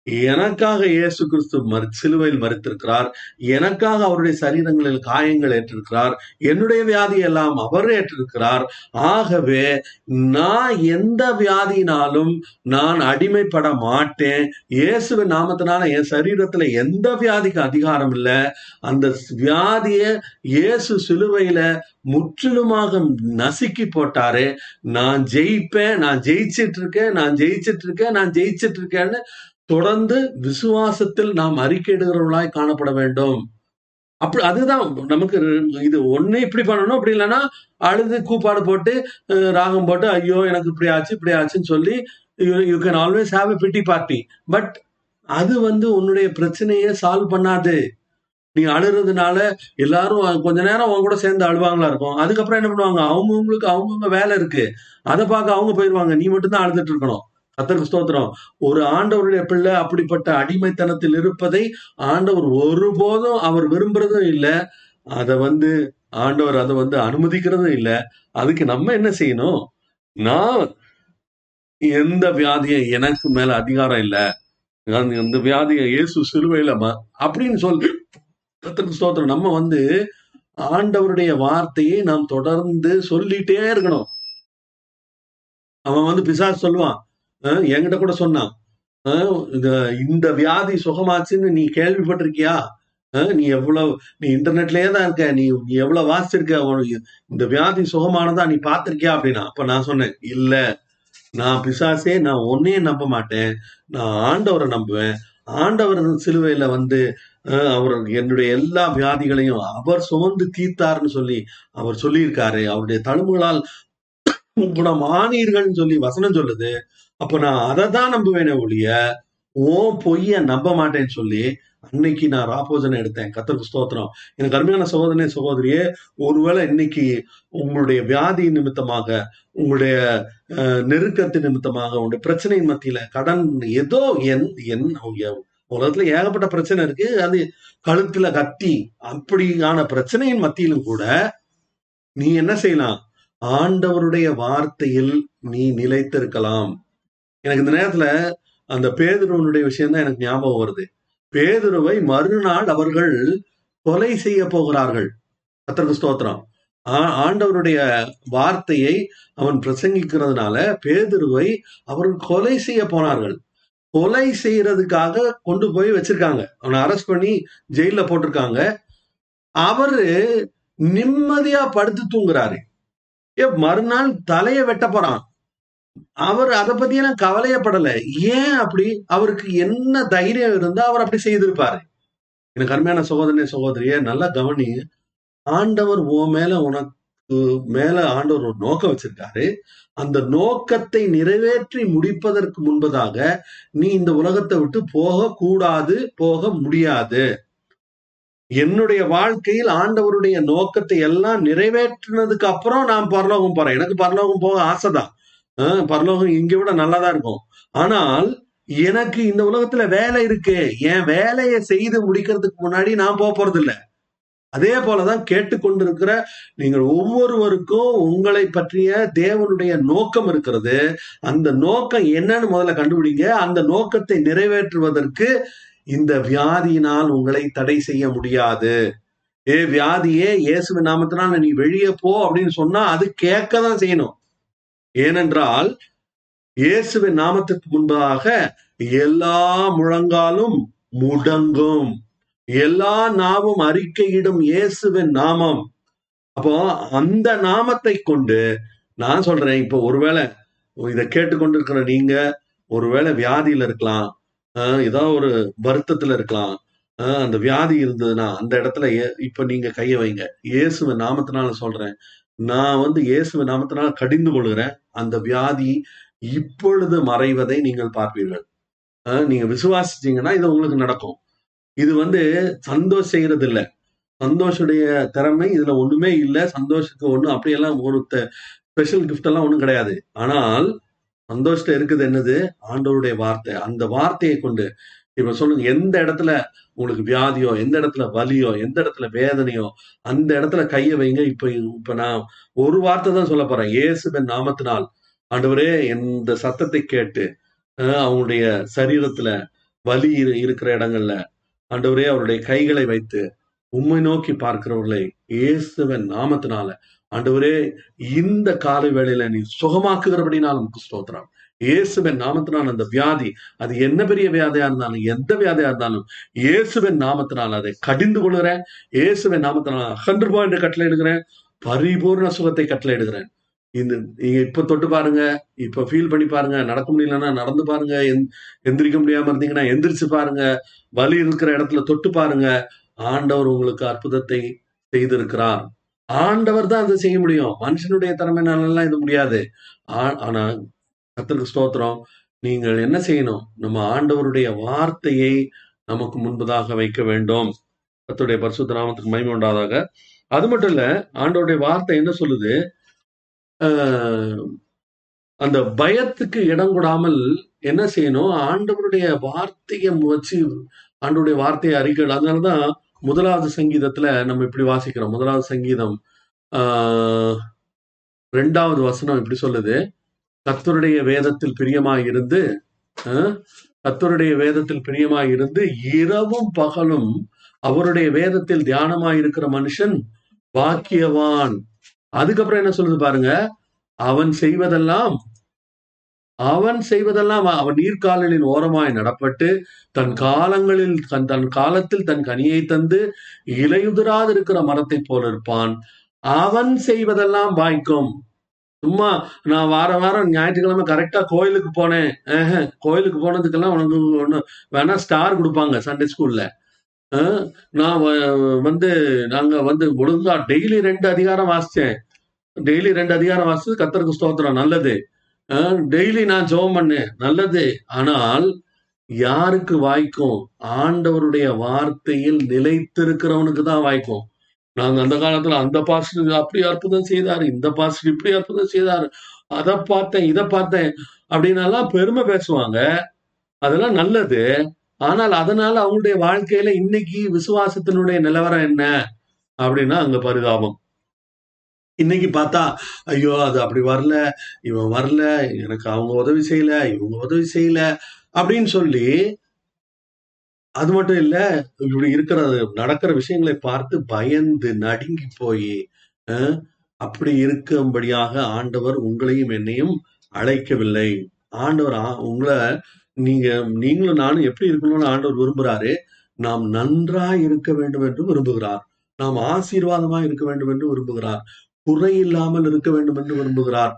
எனக்காக இயேசு கிறிஸ்து மறு சிலுவையில் மறுத்திருக்கிறார் எனக்காக அவருடைய சரீரங்களில் காயங்கள் ஏற்றிருக்கிறார். என்னுடைய வியாதி எல்லாம் அவர் ஏற்றிருக்கிறார். ஆகவே நான் எந்த வியாதியினாலும் நான் அடிமைப்பட மாட்டேன். இயேசுவின் நாமத்தினால என் சரீரத்துல எந்த வியாதிக்கு அதிகாரம் இல்லை. அந்த வியாதிய இயேசு சிலுவையில முற்றிலுமாக நசுக்கி போட்டாரு. நான் ஜெயிப்பேன் நான் ஜெயிச்சிட்டு இருக்கேன் நான் ஜெயிச்சிட்டு இருக்கேன் நான் ஜெயிச்சிட்டு இருக்கேன்னு தொடர்ந்து விசுவாசத்தில் நாம் அறிக்கையிடுகிறவர்களாய் காணப்பட வேண்டும். அப்படி அதுதான் நமக்கு இது ஒண்ணு இப்படி பண்ணணும் அப்படி இல்லைன்னா அழுது கூப்பாடு போட்டு ராகம் போட்டு ஐயோ எனக்கு இப்படி ஆச்சு இப்படி ஆச்சுன்னு சொல்லி you can always have a pity party but அது வந்து உன்னுடைய பிரச்சனையை சால்வ் பண்ணாது. நீ அழுறதுனால எல்லாரும் கொஞ்ச நேரம் அவங்க கூட சேர்ந்து அழுவாங்களா இருக்கும். அதுக்கப்புறம் என்ன பண்ணுவாங்க? அவங்கவுங்களுக்கு அவங்கவுங்க வேலை இருக்கு. அதை பார்க்க அவங்க போயிடுவாங்க நீ மட்டும் தான் அழுதுட்டு இருக்கணும். கத்தருக்கு ஸ்தோத்திரம். ஒரு ஆண்டவருடைய பிள்ளை அப்படிப்பட்ட அடிமைத்தனத்தில் இருப்பதை ஆண்டவர் ஒருபோதும் அவர் விரும்புறதும் இல்லை. அதை வந்து ஆண்டவர் அதை வந்து அனுமதிக்கிறதும் இல்லை. அதுக்கு நம்ம என்ன செய்யணும்? நான் எந்த வியாதியும் எனக்கு மேல அதிகாரம் இல்லை. நான் இந்த வியாதியை இயேசு சிலுவையில அப்படின்னு சொல்லி கத்தருக்கு ஸ்தோத்திரம். நம்ம வந்து ஆண்டவருடைய வார்த்தையை நாம் தொடர்ந்து சொல்லிட்டே இருக்கணும். அவன் வந்து பிசாஸ் சொல்லுவான் என்கிட்ட கூட சொன்னான். இந்த இந்த வியாதி சுகமாச்சுன்னு நீ கேள்விப்பட்டிருக்கியா? நீ எவ்வளவு நீ இன்டர்நெட்லயே தான் இருக்க நீ நீ எவ்வளவு வாசிச்சிருக்க இந்த வியாதி சுகமானதா நீ பார்த்திருக்கியா அப்படின்னா அப்ப நான் சொன்னேன் இல்ல. நான் பிசாசே நான் ஒன்னையும் நம்ப மாட்டேன். நான் ஆண்டவரை நம்புவேன். ஆண்டவர் சிலுவையில வந்து அவர் என்னுடைய எல்லா வியாதிகளையும் அவர் சுமந்து தீர்த்தாருன்னு சொல்லி அவர் சொல்லியிருக்காரு. அவருடைய தழும்புகளால் குணமானீர்கள்னு சொல்லி வசனம் சொல்லுது. அப்ப நான் அதை தான் நம்புவேனே ஒழிய ஓ பொய்ய நம்ப மாட்டேன்னு சொல்லி அன்னைக்கு நான் ராபோஜனை எடுத்தேன். கத்தருக்கு ஸ்தோத்திரம். எனக்கு அருமையான சகோதரனே சகோதரியே ஒருவேளை இன்னைக்கு உங்களுடைய வியாதி நிமித்தமாக உங்களுடைய நெருக்கத்து நிமித்தமாக உங்களுடைய பிரச்சனையின் மத்தியில கடன் ஏதோ என் என் உலகத்துல ஏகப்பட்ட பிரச்சனை இருக்கு. அது கழுத்துல கத்தி அப்படியான பிரச்சனையின் மத்தியிலும் கூட நீ என்ன செய்யலாம்? ஆண்டவருடைய வார்த்தையில் நீ நிலைத்திருக்கலாம். எனக்கு இந்த நேரத்துல அந்த பேதுருவனுடைய விஷயம் தான் எனக்கு ஞாபகம் வருது. பேதுருவை மறுநாள் அவர்கள் கொலை செய்ய போகிறார்கள். கர்த்தருக்கு ஸ்தோத்திரம். ஆண்டவருடைய வார்த்தையை அவன் பிரசங்கிக்கிறதுனால பேதுருவை அவர்கள் கொலை செய்ய போனார்கள். கொலை செய்யறதுக்காக கொண்டு போய் வச்சிருக்காங்க. அவனை அரெஸ்ட் பண்ணி ஜெயில போட்டிருக்காங்க. அவரு நிம்மதியா படுத்து தூங்குறாரு. மறுநாள் தலைய வெட்ட போறான். அவர் அதை பத்தியெல்லாம் கவலையப்படல. ஏன் அப்படி? அவருக்கு என்ன தைரியம் இருந்தா அவர் அப்படி செய்திருப்பாரு. எனக்கு அருமையான சகோதரனே சகோதரிய நல்லா கவனி. ஆண்டவர் உன் மேல உனக்கு மேல ஆண்டவர் ஒரு நோக்கம் வச்சிருக்காரு. அந்த நோக்கத்தை நிறைவேற்றி முடிப்பதற்கு முன்பதாக நீ இந்த உலகத்தை விட்டு போக கூடாது போக முடியாது. என்னுடைய வாழ்க்கையில் ஆண்டவருடைய நோக்கத்தை எல்லாம் நிறைவேற்றினதுக்கு அப்புறம் நான் பரலோகம் போறேன். எனக்கு பரலோகம் போக ஆசைதான். ஆஹ் பரலோகம் இங்க விட நல்லாதான் இருக்கும். ஆனால் எனக்கு இந்த உலகத்துல வேலை இருக்கு. என் வேலையை செய்து முடிக்கிறதுக்கு முன்னாடி நான் போக போறது இல்லை அதே போலதான் கேட்டுக்கொண்டிருக்கிற நீங்கள் ஒவ்வொருவருக்கும் உங்களை பற்றிய தேவனுடைய நோக்கம் இருக்கிறது. அந்த நோக்கம் என்னன்னு முதல்ல கண்டுபிடிங்க. அந்த நோக்கத்தை நிறைவேற்றுவதற்கு இந்த வியாதியினால் உங்களை தடை செய்ய முடியாது. ஏ வியாதியே இயேசுவின் நாமத்தினால் நீ வெளியே போ அப்படின்னு சொன்னா அது கேட்க தான் செய்யணும். ஏனென்றால் இயேசுவின் நாமத்திற்கு முன்பாக எல்லா முழங்காலும் முடங்கும். எல்லா நாமும் அறிக்கையிடும் இயேசுவின் நாமம். அப்போ அந்த நாமத்தை கொண்டு நான் சொல்றேன் இப்போ ஒருவேளை இதை கேட்டுக்கொண்டிருக்கிற நீங்க ஒருவேளை வியாதியில இருக்கலாம் ஆஹ் ஏதாவது ஒரு வருத்தத்துல இருக்கலாம். ஆஹ் அந்த வியாதி இருந்ததுன்னா அந்த இடத்துல ஏ- இப்ப நீங்க கைய வைங்க. இயேசுவின் நாமத்தினால சொல்றேன். நான் வந்து இயேசுவின் நாமத்தினால கடிந்து கொள்கிறேன். அந்த வியாதி இப்பொழுது மறைவதை நீங்கள் பார்ப்பீர்கள். ஆஹ் நீங்க விசுவாசிச்சீங்கன்னா இது உங்களுக்கு நடக்கும். இது வந்து சந்தோஷ் செய்யறது இல்ல சந்தோஷுடைய திறமை இதுல ஒண்ணுமே இல்ல. சந்தோஷத்துக்கு ஒண்ணும் அப்படியெல்லாம் ஒரு ஸ்பெஷல் கிஃப்ட் எல்லாம் ஒண்ணும் கிடையாது. ஆனால் சந்தோஷத்துல இருக்குது என்னது? ஆண்டவருடைய வார்த்தை. அந்த வார்த்தையை கொண்டு இப்ப சொல்லுங்க எந்த இடத்துல உங்களுக்கு வியாதியோ எந்த இடத்துல வலியோ எந்த இடத்துல வேதனையோ அந்த இடத்துல கையை வைங்க. இப்ப இப்ப நான் ஒரு வார்த்தை தான் சொல்ல போறேன். இயேசுவின் நாமத்தினால். ஆண்டவரே இந்த சத்தத்தை கேட்டு அஹ், அவங்களுடைய சரீரத்துல வலி இருக்கிற இடங்கள்ல ஆண்டவரே அவருடைய கைகளை வைத்து உண்மை நோக்கி பார்க்கிறவர்களை இயேசுவன் நாமத்தினால ஆண்டவரே இந்த காலை வேளையில நீ சுகமாக்குகிறபடினாலும் நமக்கு ஸ்தோத்திரம். இயேசுவின் நாமத்தினால் அந்த வியாதி அது என்ன பெரிய வியாதியா இருந்தாலும் எந்த வியாதியா இருந்தாலும் இயேசுவின் நாமத்தினால் அதை கடிந்து கொள்கிறேன் இயேசுவின் நாமத்தினால் அகன்று போ என்று கட்டளை எடுக்கிறேன் பரிபூர்ண சுகத்தை கட்டளை எடுக்கிறேன் இந்த நீங்க இப்ப தொட்டு பாருங்க இப்ப ஃபீல் பண்ணி பாருங்க நடக்க முடியலன்னா நடந்து பாருங்க எந்- எந்திரிக்க முடியாம இருந்தீங்கன்னா எந்திரிச்சு பாருங்க வலி இருக்கிற இடத்துல தொட்டு பாருங்க. ஆண்டவர் உங்களுக்கு அற்புதத்தை செய்திருக்கிறார். ஆண்டவர் தான் அதை செய்ய முடியும். மனுஷனுடைய திறமைனாலெல்லாம் இது முடியாது. ஆ- ஆனா கர்த்தருக்கு ஸ்தோத்திரம். நீங்கள் என்ன செய்யணும்? நம்ம ஆண்டவருடைய வார்த்தையை நமக்கு முன்பதாக வைக்க வேண்டும். கத்துடைய பரிசுத்த நாமத்துக்கு மகிமை உண்டாதாக. அது மட்டும் இல்ல ஆண்டவருடைய வார்த்தை என்ன சொல்லுது? ஆஹ் அந்த பயத்துக்கு இடம் கூடாமல் என்ன செய்யணும்? ஆண்டவருடைய வார்த்தையை வச்சு ஆண்டவருடைய வார்த்தையை அறிக்கை அதனாலதான் முதலாவது சங்கீதத்துல நம்ம இப்படி வாசிக்கிறோம். முதலாவது சங்கீதம் ஆஹ் ரெண்டாவது வசனம் இப்படி சொல்லுது. கத்தருடைய வேதத்தில் பிரியமாய் இருந்து கத்தருடைய வேதத்தில் பிரியமாய் இருந்து இரவும் பகலும் அவருடைய வேதத்தில் தியானமாய் இருக்கிற மனுஷன் பாக்கியவான். அதுக்கப்புறம் என்ன சொல்லுது பாருங்க? அவன் செய்வதெல்லாம் அவன் செய்வதெல்லாம் அவன் நீர்க்கால்களின் ஓரமாய் நடப்பட்டு தன் காலங்களில் தன் தன் காலத்தில் தன் கனியை தந்து இலையுதிராதிருக்கிற மரத்தைப் போல இருப்பான். அவன் செய்வதெல்லாம் வாய்க்கும். சும்மா நான் வார வாரம் ஞாயிற்றுக்கிழமை கரெக்டா கோயிலுக்கு போனேன். ஆஹ், கோயிலுக்கு போனதுக்கெல்லாம் உனக்கு ஒண்ணு வேணா ஸ்டார் கொடுப்பாங்க சண்டே ஸ்கூல்ல நான் வ- வந்து நாங்க வந்து ஒழுங்கா டெய்லி ரெண்டு அதிகாரம் வாசிச்சேன். டெய்லி ரெண்டு அதிகாரம் வாசிச்சது கத்தருக்கு ஸ்தோத்திரம் நல்லது. டெய்லி நான் ஜெபம் பண்ணேன். நல்லது. ஆனால் யாருக்கு வாய்க்கும்? ஆண்டவருடைய வார்த்தையில் நிலைத்திருக்கிறவனுக்கு தான் வாய்க்கும். நாங்க அந்த காலத்துல அந்த பாஸ்டர் அப்படி அற்புதம் செய்தாரு இந்த பாஸ்டர் இப்படி அற்புதம் செய்தாரு அதை பார்த்தேன் இதை பார்த்தேன் அப்படின்னாலாம் பெருமை பேசுவாங்க. அதெல்லாம் நல்லது. ஆனால் அதனால அவங்களுடைய வாழ்க்கையில இன்னைக்கு விசுவாசத்தினுடைய நிலவரம் என்ன? அப்படின்னா அங்க பரிதாபம். இன்னைக்கு பார்த்தா ஐயோ அது அப்படி வரல இவன் வரல எனக்கு அவங்க உதவி செய்யல இவங்க உதவி செய்யல அப்படின்னு சொல்லி அது மட்டும் இல்ல இப்படி இருக்கிற நடக்கிற விஷயங்களை பார்த்து பயந்து நடுங்கி போய் அப்படி இருக்கும்படியாக ஆண்டவர் உங்களையும் என்னையும் அழைக்கவில்லை. ஆண்டவர் ஆ- உங்களை நீங்க நீங்களும் நானும் எப்படி இருக்கணும்னு ஆண்டவர் விரும்புறாரு நாம் நன்றாய் இருக்க வேண்டும் என்று விரும்புகிறார். நாம் ஆசீர்வாதமாய் இருக்க வேண்டும் என்று விரும்புகிறார். குறை இல்லாமல் இருக்க வேண்டும் என்று விரும்புகிறார்.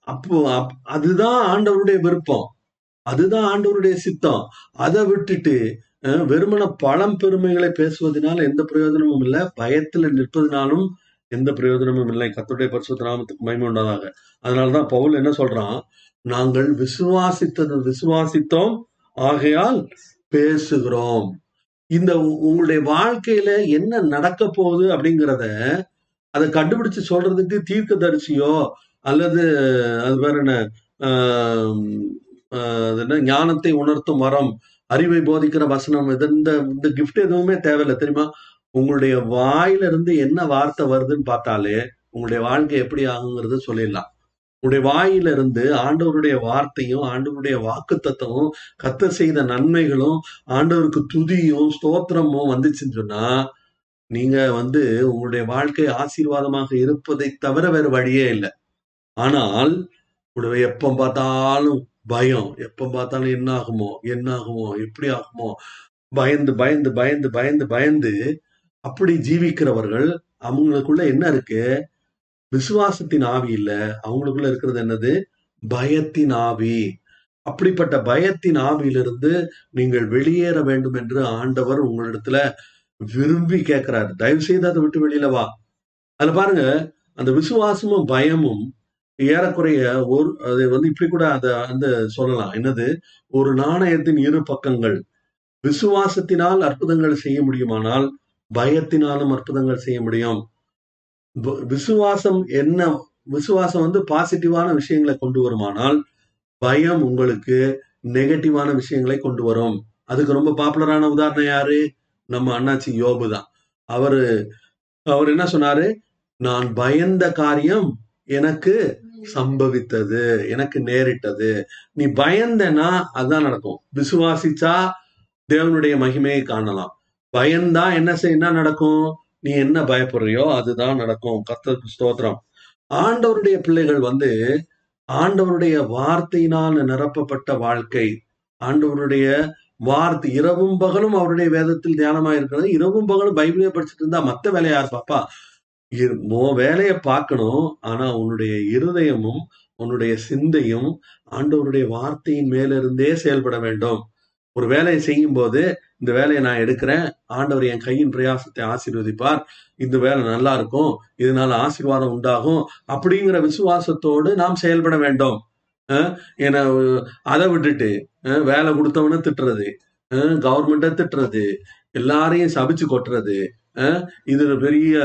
அப்போ அதுதான் ஆண்டவருடைய விருப்பம். அதுதான் ஆண்டவருடைய சித்தம். அதை விட்டுட்டு அஹ், வெறுமன பழம் பெருமைகளை பேசுவதனால எந்த பிரயோஜனமும் இல்லை. பயத்துல நிற்பதனாலும் எந்த பிரயோஜனமும் இல்லை. கத்துடைய பரிசுத்த நாமத்துக்கு மயம உண்டாதாக. அதனாலதான் பவுல் என்ன சொல்றான்? நாங்கள் விசுவாசித்தது விசுவாசித்தோம். ஆகையால் பேசுகிறோம். இந்த உ- உங்களுடைய வாழ்க்கையில என்ன நடக்க போகுது அப்படிங்கிறத அதை கண்டுபிடிச்சு சொல்றதுக்கு தீர்க்க தரிசியோ அல்லது அது வேற என்ன ஆஹ், என்ன ஞானத்தை உணர்த்தும் வரம் அறிவை போதிக்கிற வசனம் இது இந்த இந்த கிஃப்ட் எதுவுமே தேவையில்லை. தெரியுமா? உங்களுடைய வாயில இருந்து என்ன வார்த்தை வருதுன்னு பார்த்தாலே உங்களுடைய வாழ்க்கை எப்படி ஆகுங்கிறத சொல்லிடலாம். உங்களுடைய வாயில இருந்து ஆண்டவருடைய வார்த்தையும் ஆண்டவருடைய வாக்கு தத்துவம் கத்த செய்த நன்மைகளும் ஆண்டவருக்கு துதியும் ஸ்தோத்திரமும் வந்துச்சுன்னு சொன்னா நீங்க வந்து உங்களுடைய வாழ்க்கை ஆசீர்வாதமாக இருப்பதை தவிர வேற வழியே இல்லை. ஆனால் உங்களுடைய எப்ப பார்த்தாலும் பயம். எப்ப பார்த்தாலும் என்ன ஆகுமோ என்ன ஆகுமோ எப்படி ஆகுமோ பயந்து பயந்து பயந்து பயந்து பயந்து அப்படி ஜீவிக்கிறவர்கள் அவங்களுக்குள்ள என்ன இருக்கு? விசுவாசத்தின் ஆவி இல்ல. அவங்களுக்குள்ள இருக்கிறது என்னது? பயத்தின் ஆவி. அப்படிப்பட்ட பயத்தின் ஆவியிலிருந்து நீங்கள் வெளியேற வேண்டும் என்று ஆண்டவர் உங்களிடத்துல விரும்பி கேட்கிறாரு தயவு செய்து அதை விட்டு வெளியில வா. அதுல பாருங்க அந்த விசுவாசமும் பயமும் ஏறக்குறைய ஒரு அது வந்து இப்படி கூட அதை அந்த சொல்லலாம். என்னது? ஒரு நாணயத்தின் இரு பக்கங்கள். விசுவாசத்தினால் அற்புதங்கள் செய்ய முடியுமானால் பயத்தினாலும் அற்புதங்கள் செய்ய முடியும். விசுவாசம் என்ன விசுவாசம் வந்து பாசிட்டிவான விஷயங்களை கொண்டு வருமானால் பயம் உங்களுக்கு நெகட்டிவான விஷயங்களை கொண்டு வரும். அதுக்கு ரொம்ப பாப்புலரான உதாரணம் யாரு? நம்ம அண்ணாச்சி யோபு தான். அவரு அவர் என்ன சொன்னாரு? நான் பயந்த காரியம் எனக்கு சம்பவித்தது எனக்கு நேரிட்டது. நீ பயந்தனா அதான் நடக்கும். விசுவாசிச்சா தேவனுடைய மகிமையை காணலாம். பயந்தா என்ன செய்ய என்ன நடக்கும்? நீ என்ன பயப்படுறியோ அதுதான் நடக்கும். கத்தருக்கு ஸ்தோத்திரம். ஆண்டவருடைய பிள்ளைகள் வந்து ஆண்டவருடைய வார்த்தையினால் நிரப்பப்பட்ட வாழ்க்கை ஆண்டவருடைய வார்த்தை இரவும் பகலும் அவருடைய வேதத்தில் தியானமா இருக்கிறது இரவும் பகலும் பைபிளே படிச்சுட்டு இருந்தா மத்த வேலையை யார் பாப்பா மோ வேலையை பார்க்கணும். ஆனா உன்னுடைய இருதயமும் உன்னுடைய சிந்தையும் ஆண்டவருடைய வார்த்தையின் மேலிருந்தே செயல்பட வேண்டும். ஒரு வேலையை செய்யும் போது இந்த வேலையை நான் எடுக்கிறேன். ஆண்டவர் என் கையின் பிரயாசத்தை ஆசீர்வதிப்பார். இந்த வேலை நல்லா இருக்கும். இதனால ஆசீர்வாதம் உண்டாகும். அப்படிங்கிற விசுவாசத்தோடு நாம் செயல்பட வேண்டும். ஏன்னா அதை விட்டுட்டு வேலை கொடுத்தவன திட்டுறது கவர்மெண்ட்டை திட்டுறது எல்லாரையும் சபிச்சு கொட்டுறது இது பெரிய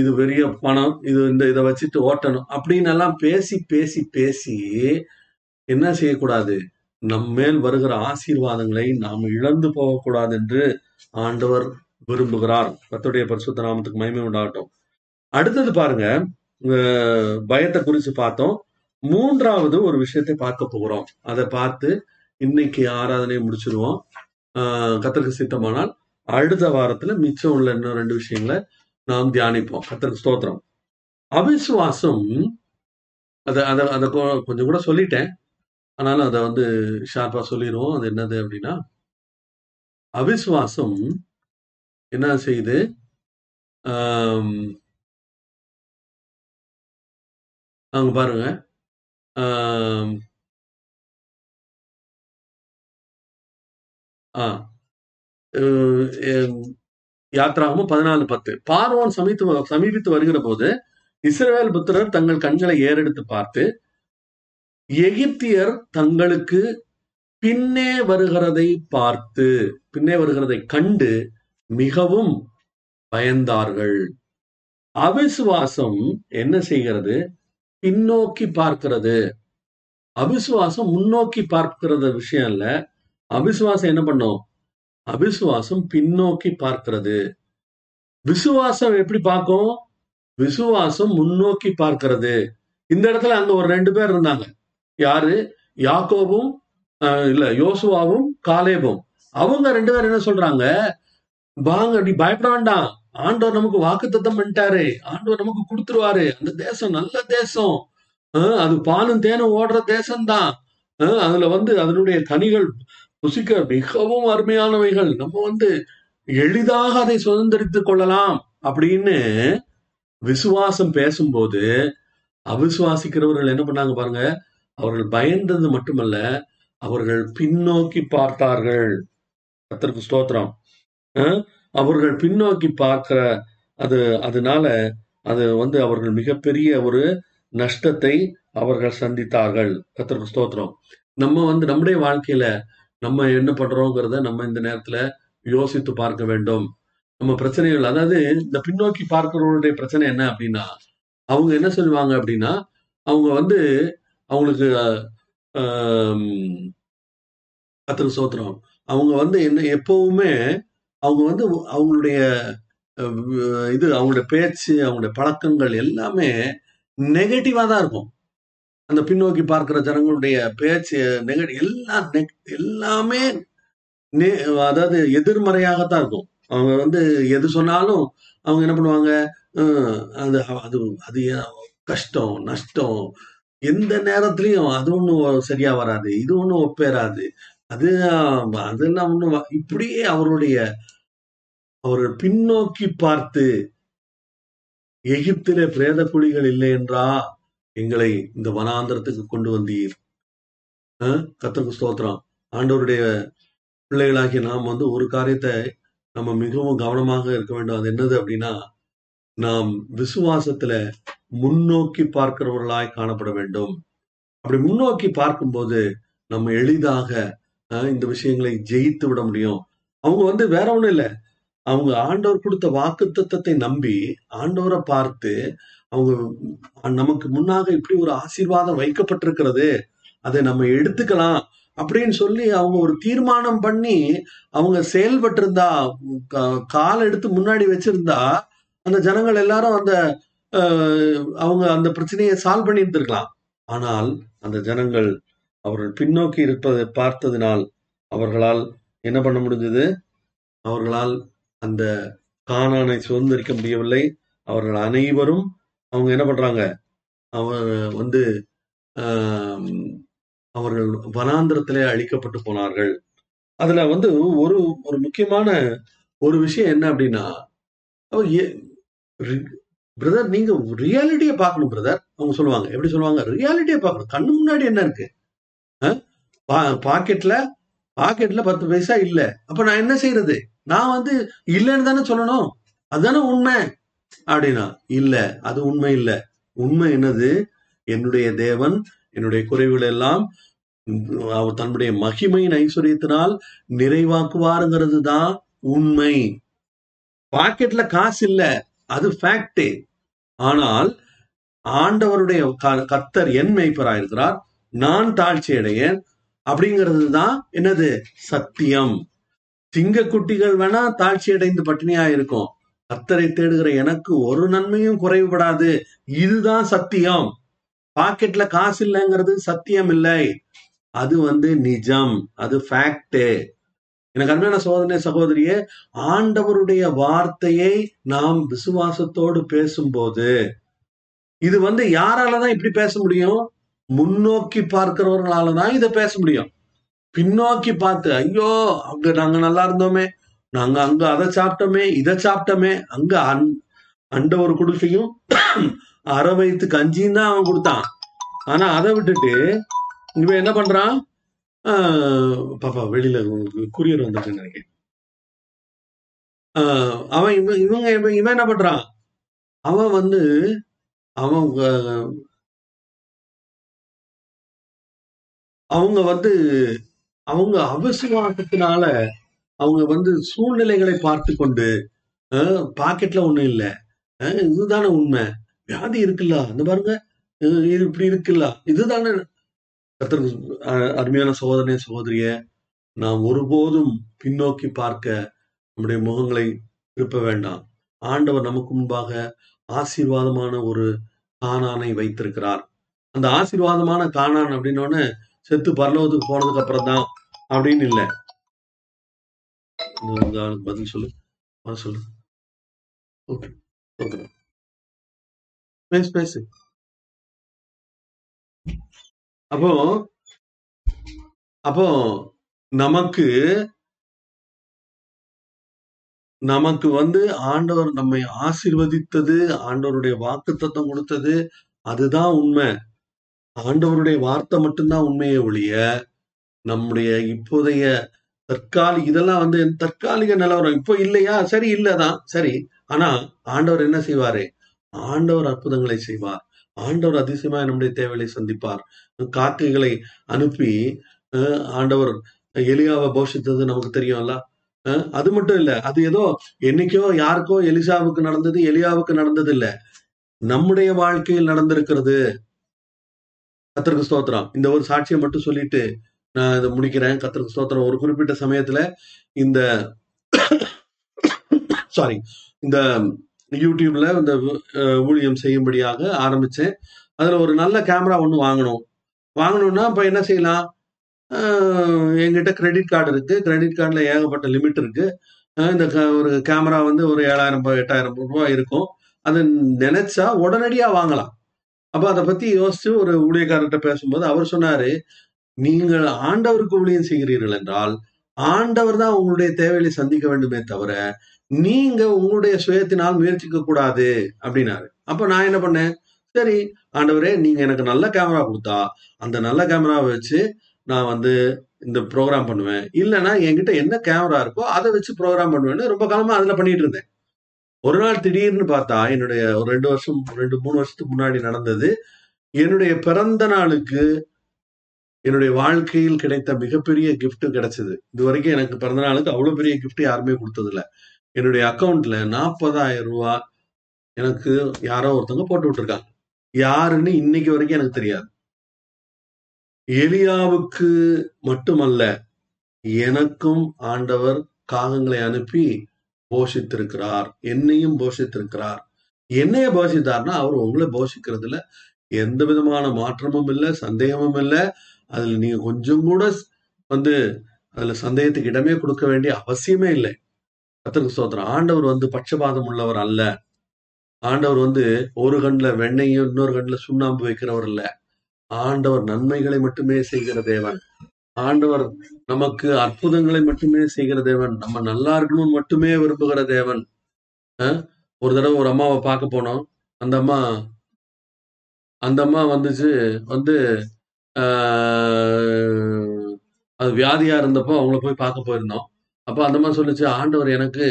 இது பெரிய பணம் இது இந்த இதை வச்சுட்டு ஓட்டணும் அப்படின்னு எல்லாம் பேசி பேசி பேசி என்ன செய்யக்கூடாது? நம் மேல் வருகிற ஆசீர்வாதங்களை நாம் இழந்து போகக்கூடாது என்று ஆண்டவர் விரும்புகிறார். கத்துடைய பரிசுத்த நாமத்துக்கு மகிமை உண்டாகட்டும். அடுத்தது பாருங்க பயத்தை குறித்து பார்த்தோம். மூன்றாவது ஒரு விஷயத்தை பார்க்க போகிறோம் அதை பார்த்து இன்னைக்கு ஆராதனையை முடிச்சிருவோம். ஆஹ் சித்தமானால் அடுத்த வாரத்துல மிச்சம் உள்ள இன்னும் ரெண்டு விஷயங்களை நாம் தியானிப்போம். கத்தருக்கு ஸ்தோத்திரம். அவிசுவாசம் அதை அதை அதை கொஞ்சம் கூட சொல்லிட்டேன். ஆனாலும் அதை வந்து ஷார்ப்பா சொல்லிடுவோம் அது என்னது அப்படின்னா அவிசுவாசம் என்ன செய்யுது? அங்க பாருங்க. Um, யாத்ராகமும் பதினாலு பத்து. பார்வோன் சமீத்து சமீபித்து வருகிற போது இஸ்ரேல் புத்திரர் தங்கள் கண்களை ஏறெடுத்து பார்த்து எகிப்தியர் தங்களுக்கு பின்னே வருகிறதை பார்த்து பின்னே வருகிறதை கண்டு மிகவும் பயந்தார்கள். அவிசுவாசம் என்ன செய்கிறது? பின்னோக்கி பார்க்கிறது. அவிசுவாசம் முன்னோக்கி பார்க்கிறது விஷயம் இல்ல. அவிசுவாசம் என்ன பண்ணும்? அவிசுவாசம் பின்னோக்கி பார்க்கிறது. விசுவாசம் எப்படி பார்க்கும்? விசுவாசம் முன்னோக்கி பார்க்கிறது. இந்த இடத்துல அங்க ஒரு ரெண்டு பேர் இருந்தாங்க. யாரு? யாக்கோவும் அஹ், இல்ல யோசுவாவும் காலேபும். அவங்க ரெண்டு பேரும் என்ன சொல்றாங்க? வாங்க நீ பயப்பட வேண்டாம். ஆண்டவர் நமக்கு வாக்குத்தத்தம் பண்ணிட்டாரு. ஆண்டவர் நமக்கு கொடுத்துருவாரு. அந்த தேசம் நல்ல தேசம். அது பாலும் தேனும் ஓடுற தேசம்தான். அதுல வந்து அதனுடைய கனிகள் ருசிக்க மிகவும் அருமையானவைகள். நம்ம வந்து எளிதாக அதை சுதந்திரித்து கொள்ளலாம் அப்படின்னு விசுவாசம் பேசும்போது அவிசுவாசிக்கிறவர்கள் என்ன பண்ணாங்க பாருங்க அவர்கள் பயந்தது மட்டுமல்ல அவர்கள் பின்னோக்கி பார்த்தார்கள். கர்த்தருக்கு ஸ்தோத்திரம். அவர்கள் பின்னோக்கி பார்க்குற அது அதனால அது வந்து அவர்கள் மிகப்பெரிய ஒரு நஷ்டத்தை அவர்கள் சந்தித்தார்கள். கத்திரக்கு ஸ்தோத்திரம். நம்ம வந்து நம்முடைய வாழ்க்கையில நம்ம என்ன பண்றோங்கிறத நம்ம இந்த நேரத்துல யோசித்து பார்க்க வேண்டும். நம்ம பிரச்சனைகள் அதாவது இந்த பின்னோக்கி பார்க்கிறவருடைய பிரச்சனை என்ன அப்படின்னா அவங்க என்ன சொல்லுவாங்க அப்படின்னா அவங்க வந்து அவங்களுக்கு ஆம், சோத்திரம் அவங்க வந்து என்ன எப்பவுமே அவங்க வந்து அவங்களுடைய இது அவங்களுடைய பேச்சு அவங்களுடைய பழக்கங்கள் எல்லாமே நெகட்டிவா தான் இருக்கும். அந்த பின்னோக்கி பார்க்கிற ஜனங்களுடைய பேச்சு நெகட்டிவ் எல்லாம் எல்லாமே அதாவது எதிர்மறையாகத்தான் இருக்கும். அவங்க வந்து எது சொன்னாலும் அவங்க என்ன பண்ணுவாங்க? அது அது அது ஏன் கஷ்டம் நஷ்டம். எந்த நேரத்திலையும் அது ஒன்றும் சரியா வராது இது ஒன்றும் ஒப்பேறாது. அது ஆஹ், அதெல்லாம் ஒன்றும் இப்படியே அவருடைய அவர்கள் பின்னோக்கி பார்த்து எகிப்திலே பிரேத குழிகள் இல்லை என்றா? எங்களை இந்த வனாந்திரத்துக்கு கொண்டு வந்தீர். அஹ், ஸ்தோத்திரம். ஆண்டவருடைய பிள்ளைகளாகிய நாம் வந்து ஒரு காரியத்தை நம்ம மிகவும் கவனமாக இருக்க வேண்டும். அது என்னது அப்படின்னா நாம் விசுவாசத்துல முன்னோக்கி பார்க்கிறவர்களாய் காணப்பட வேண்டும். அப்படி முன்னோக்கி பார்க்கும்போது நம்ம எளிதாக இந்த விஷயங்களை ஜெயித்து விட முடியும். அவங்க வந்து வேற ஒண்ணும் இல்லை. அவங்க ஆண்டவர் கொடுத்த வாக்குத்தத்தை நம்பி ஆண்டவரை பார்த்து அவங்க நமக்கு முன்னாக இப்படி ஒரு ஆசீர்வாதம் வைக்கப்பட்டிருக்கிறது. அதை நம்ம எடுத்துக்கலாம் அப்படின்னு சொல்லி அவங்க ஒரு தீர்மானம் பண்ணி அவங்க செயல்பட்டிருந்தா கா- கால் எடுத்து முன்னாடி வச்சிருந்தா அந்த ஜனங்கள் எல்லாரும் அந்த அவங்க அந்த பிரச்சனையை சால்வ் பண்ணி இருந்திருக்கலாம் ஆனால் அந்த ஜனங்கள் அவர்கள் பின்னோக்கி இருப்பதை பார்த்ததினால் அவர்களால் என்ன பண்ண முடிஞ்சது? அவர்களால் அந்த கானானை சுதந்திரிக்க முடியவில்லை. அவர்கள் அனைவரும் அவங்க என்ன பண்றாங்க? அவர் வந்து அவர்கள் வனாந்திரத்திலே அழிக்கப்பட்டு போனார்கள். அதுல வந்து ஒரு ஒரு முக்கியமான ஒரு விஷயம் என்ன அப்படின்னா பிரதர் நீங்க ரியாலிட்டியை பார்க்கணும் பிரதர் அவங்க சொல்லுவாங்க. எப்படி சொல்லுவாங்க? ரியாலிட்டியை பார்க்கணும். கண்ணு முன்னாடி என்ன இருக்கு? பாக்கெட்ல பாக்கெட்ல பத்து பைசா இல்ல. அப்ப நான் என்ன செய்யறது நான் வந்து இல்லைன்னு தானே சொல்லணும். அதுதானே உண்மை. அப்படின்னா இல்ல அது உண்மை இல்ல. உண்மை என்னது? என்னுடைய தேவன் என்னுடைய குறைவுகள் எல்லாம் அவர் தன்னுடைய மகிமையின் ஐஸ்வர்யத்தினால் நிறைவாக்குவாருங்கிறது தான் உண்மை. பாக்கெட்ல காசு இல்ல. அது ஃபேக்டே ஆனால் ஆண்டவருடைய க- என் மெய்ப்பராயிருக்கிறார். நான் தாழ்ச்சி அடையேன் அப்படிங்கிறது தான் என்னது? சத்தியம். சிங்க குட்டிகள் வேணா தாழ்ச்சி அடைந்து பட்டினியா இருக்கும் கர்த்தரை தேடுகிற எனக்கு ஒரு நன்மையும் குறைவுபடாது. இதுதான் சத்தியம். பாக்கெட்ல காசு இல்லைங்கிறது சத்தியம் இல்லை அது வந்து நிஜம். அது ஃபேக்ட் எனக்கு அருமையான சோதனை சகோதரியே ஆண்டவருடைய வார்த்தையை நாம் விசுவாசத்தோடு பேசும்போது இது வந்து யாராலதான் இப்படி பேச முடியும்? முன்னோக்கி பார்க்கிறவர்களால தான் இதை பேச முடியும். பின்னோக்கி பார்த்து ஐயோ அங்க நாங்க நல்லா இருந்தோமே நாங்க அங்க அதை சாப்பிட்டோமே இதை சாப்பிட்டோமே அங்க அன் அண்டவர் ஒரு குடிசையும் அரை வயிற்று கஞ்சியும் தான் அவன் கொடுத்தான். ஆனா அதை விட்டுட்டு இவன் என்ன பண்றான்? ஆஹ் பாப்பா வெளியில குரியர் வந்துட்டு நினைக்கிறேன். ஆஹ் அவன் இவன் இவங்க இவன் இவன் என்ன பண்றான்? அவன் வந்து அவன் அவங்க வந்து அவங்க அவிசுவாசத்தினால அவங்க வந்து சூழ்நிலைகளை பார்த்து கொண்டு பாக்கெட்ல ஒண்ணும் இல்ல. இதுதானே உண்மை. வியாதி இருக்குல்ல அந்த பாருங்க. இது இப்படி இருக்குல்ல. இதுதானே. அஹ், அருமையான சகோதரனே சகோதரிய நாம் ஒருபோதும் பின்னோக்கி பார்க்க நம்முடைய முகங்களை திருப்ப வேண்டாம். ஆண்டவர் நமக்கு முன்பாக ஆசீர்வாதமான ஒரு காணானை வைத்திருக்கிறார். அந்த ஆசீர்வாதமான காணான் அப்படின்னோடனே செத்து பரலோகத்துக்கு போனதுக்கு அப்புறம் தான் அப்படின்னு இல்லை. பதில் சொல்லு. பதில் சொல்லு. ஓகே. ஓகே. பேசு பேசு. அப்போ அப்போ நமக்கு நமக்கு வந்து ஆண்டவர் நம்மை ஆசிர்வதித்தது ஆண்டவருடைய வாக்குத்தத்தம் கொடுத்தது அதுதான் உண்மை. ஆண்டவருடைய வார்த்தை மட்டும்தான் உண்மையை ஒழிய நம்முடைய இப்போதைய தற்காலிக இதெல்லாம் வந்து தற்காலிக நிலவரம். இப்போ இல்லையா? சரி இல்லதான் சரி. ஆனா ஆண்டவர் என்ன செய்வாரு? ஆண்டவர் அற்புதங்களை செய்வார். ஆண்டவர் அதிசயமா நம்முடைய தேவைகளை சந்திப்பார். காக்கைகளை அனுப்பி அஹ், ஆண்டவர் எலியாவை போஷித்தது நமக்கு தெரியும்ல? அது மட்டும் இல்ல. அது ஏதோ என்னைக்கோ யாருக்கோ எலிசாவுக்கு நடந்தது எலியாவுக்கு நடந்தது இல்ல நம்முடைய வாழ்க்கையில் நடந்திருக்கிறது. கத்தருக்கு ஸ்தோத்திரம். இந்த ஒரு சாட்சியை மட்டும் சொல்லிட்டு நான் இதை முடிக்கிறேன். கத்தருக்கு ஸ்தோத்திரம். ஒரு குறிப்பிட்ட சமயத்துல இந்த சாரி இந்த யூடியூப்ல இந்த ஊழியம் செய்யும்படியாக ஆரம்பிச்சேன். அதுல ஒரு நல்ல கேமரா ஒன்று வாங்கணும். வாங்கணும்னா இப்ப என்ன செய்யலாம்? என்கிட்ட கிரெடிட் கார்டு இருக்கு. கிரெடிட் கார்டுல ஏகப்பட்ட லிமிட் இருக்கு. இந்த க- ஒரு கேமரா வந்து ஒரு ஏழாயிரம் ரூபாய் எட்டாயிரம் ரூபாய் இருக்கும். அதை நினைச்சா உடனடியாக வாங்கலாம். அப்ப அதை பத்தி யோசிச்சு ஒரு ஊழியக்காரர்கிட்ட பேசும்போது அவர் சொன்னாரு நீங்கள் ஆண்டவருக்கு ஊழியம் செய்கிறீர்கள் என்றால் ஆண்டவர் தான் உங்களுடைய தேவைகளை சந்திக்க வேண்டுமே தவிர நீங்க உங்களுடைய சுயத்தினால் முயற்சிக்க கூடாது அப்படின்னாரு. அப்ப நான் என்ன பண்ணேன்? சரி ஆண்டவரே நீங்க எனக்கு நல்ல கேமரா கொடுத்தா அந்த நல்ல கேமராவை வச்சு நான் வந்து இந்த ப்ரோக்ராம் பண்ணுவேன். இல்லைன்னா என்கிட்ட என்ன கேமரா இருக்கோ அதை வச்சு ப்ரோக்ராம் பண்ணுவேன்னு ரொம்ப காலமா அதுல பண்ணிட்டு இருந்தேன். ஒரு நாள் திடீர்னு பார்த்தா என்னுடைய ஒரு ரெண்டு வருஷம் ரெண்டு மூணு வருஷத்துக்கு முன்னாடி நடந்தது. என்னுடைய பிறந்த நாளுக்கு என்னுடைய வாழ்க்கையில் கிடைத்த மிகப்பெரிய கிஃப்ட் கிடைச்சது. இது வரைக்கும் எனக்கு பிறந்த நாளுக்கு அவ்வளவு பெரிய கிஃப்ட் யாருமே கொடுத்தது இல்ல என்னுடைய அக்கவுண்ட்ல நாற்பதாயிரம் ரூபா எனக்கு யாரோ ஒருத்தவங்க போட்டு விட்டுருக்காங்க. யாருன்னு இன்னைக்கு வரைக்கும் எனக்கு தெரியாது. எலியாவுக்கு மட்டுமல்ல எனக்கும் ஆண்டவர் காகங்களை அனுப்பி போஷித்திருக்கிறார். என்னையும் போஷித்திருக்கிறார். என்னைய போஷித்தார்னா அவர் உங்களை போஷிக்கிறதுல எந்த விதமான மாற்றமும் இல்லை சந்தேகமும் இல்லை. அதுல நீங்க கொஞ்சம் கூட வந்து அதுல சந்தேகத்துக்கு இடமே கொடுக்க வேண்டிய அவசியமே இல்லை. கத்திரக்கு சோதரம் ஆண்டவர் வந்து பட்சபாதம் உள்ளவர் அல்ல. ஆண்டவர் வந்து ஒரு கண்ணுல வெண்ணையும் இன்னொரு கண்ணில் சுண்ணாம்பு வைக்கிறவர் இல்ல ஆண்டவர் நன்மைகளை மட்டுமே செய்கிற தேவன். ஆண்டவர் நமக்கு அற்புதங்களை மட்டுமே செய்கிற தேவன் நம்ம நல்லா இருக்கணும்னு மட்டுமே விரும்புகிற தேவன். அஹ்? ஒரு தடவை ஒரு அம்மாவை பார்க்க போனோம். அந்த அம்மா அந்த அம்மா வந்துச்சு வந்து ஆஹ், அது வியாதியா இருந்தப்போ அவங்கள போய் பார்க்க போயிருந்தோம். அப்போ அந்த அம்மா சொல்லிச்சு ஆண்டவர் எனக்கு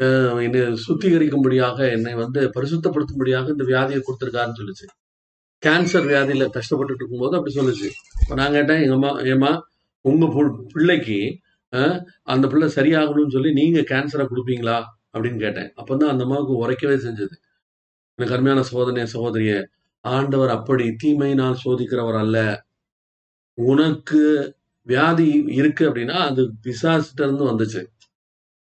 ஆஹ், என்னை சுத்திகரிக்கும்படியாக என்னை வந்து பரிசுத்தப்படுத்தும்படியாக இந்த வியாதியை கொடுத்துருக்காருன்னு சொல்லுச்சு. கேன்சர் வியாதியில கஷ்டப்பட்டுட்டு இருக்கும்போது அப்படி சொல்லுச்சு. நான் கேட்டேன் எங்க அம்மா ஏமா உங்க பு- பிள்ளைக்கு அந்த பிள்ளை சரியாகணும்னு சொல்லி நீங்க கேன்சரை கொடுப்பீங்களா? அப்படின்னு கேட்டேன். அப்பதான் அந்த அம்மாவுக்கு உரைக்கவே செஞ்சது. எனக்கு அருமையான சோதனைய சகோதரிய ஆண்டவர் அப்படி தீமையினால் சோதிக்கிறவர் அல்ல. உனக்கு வியாதி இருக்கு அப்படின்னா அது பிசாசிட்ட இருந்து வந்துச்சு.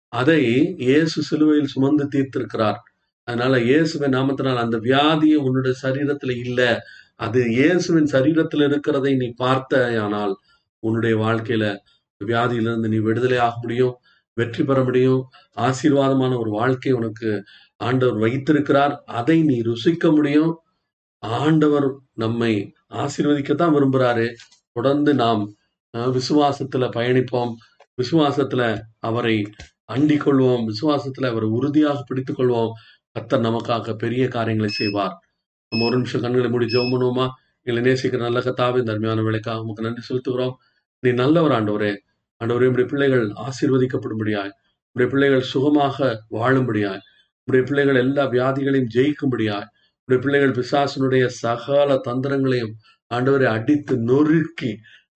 அதை இயேசு சிலுவையில் சுமந்து தீர்த்திருக்கிறார். அதனால இயேசுவின் நாமத்தினால் அந்த வியாதியை உன்னுடைய சரீரத்துல இல்ல. அது இயேசுவின் சரீரத்துல இருக்கிறதை நீ பார்த்தாயானால் உன்னுடைய வாழ்க்கையில வியாதியிலிருந்து நீ விடுதலை ஆக முடியும் வெற்றி பெற முடியும். ஆசீர்வாதமான ஒரு வாழ்க்கை உனக்கு ஆண்டவர் வைத்திருக்கிறார். அதை நீ ருசிக்க முடியும். ஆண்டவர் நம்மை ஆசீர்வதிக்கத்தான் விரும்புறாரு. தொடர்ந்து நாம் விசுவாசத்துல பயணிப்போம். விசுவாசத்துல அவரை அண்டிக் கொள்வோம். விசுவாசத்துல அவரை உறுதியாக பிடித்துக் கொள்வோம். கத்தர் நமக்காக பெரிய காரியங்களை செய்வார். நம்ம ஒரு நிமிஷம் கண்களை மூடி ஜெபம் பண்ணுவோமா? எங்களை நேசிக்கிற நல்ல கத்தாவே இந்த அருமையான வேலைக்காக உமக்கு நன்றி செலுத்துகிறோம். நீ நல்லவர் ஆண்டவரே. ஆண்டவரே உடைய பிள்ளைகள் ஆசீர்வதிக்கப்படும்படியாய் உடைய பிள்ளைகள் சுகமாக வாழும்படியாய் உடைய பிள்ளைகள் எல்லா வியாதிகளையும் ஜெயிக்கும்படியாய் உடைய பிள்ளைகள் பிசாசனுடைய சகல தந்திரங்களையும் ஆண்டவரை அடித்து நொறுக்கி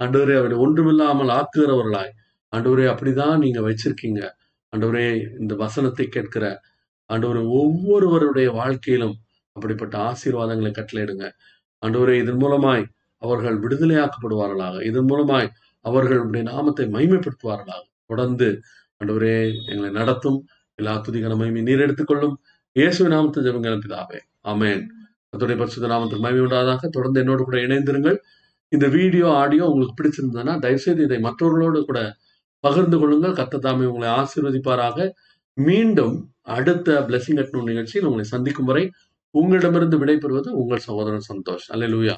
ஆண்டவரை அவரை ஒன்றுமில்லாமல் ஆக்குகிறவர்களாய். ஆண்டவரே அப்படிதான் நீங்க வச்சிருக்கீங்க. ஆண்டவரே இந்த வசனத்தை கேட்கிற ஆண்டவரே ஒவ்வொருவருடைய வாழ்க்கையிலும் அப்படிப்பட்ட ஆசீர்வாதங்களை கட்டளையிடுங்க. ஆண்டவரே இதன் மூலமாய் அவர்கள் விடுதலையாக்கப்படுவார்களாக. இதன் மூலமாய் அவர்களுடைய நாமத்தை மைமைப்படுத்துவார்களாக தொடர்ந்து அன்றுவரே எங்களை நடத்தும். எல்லா துதிகன மகிமை நீர் எடுத்துக்கொள்ளும் இயேசு நாமத்தை ஜெபங்கள் பிதாவே. ஆமென். கர்த்தருடைய பரிசுத்த நாமத்துக்கு மகிமை உண்டாதாக தொடர்ந்து என்னோடு கூட இணைந்திருங்கள். இந்த வீடியோ ஆடியோ உங்களுக்கு பிடிச்சிருந்ததுன்னா தயவுசெய்து இதை மற்றவர்களோடு கூட பகிர்ந்து கொள்ளுங்கள். கர்த்தர் உங்களை ஆசீர்வதிப்பாராக. மீண்டும் அடுத்த பிளஸிங் கட்டணும் நிகழ்ச்சியில் உங்களை சந்திக்கும் வரை உங்களிடமிருந்து விடைபெறுவது உங்கள் சகோதரன் சந்தோஷ். அல்லேலூயா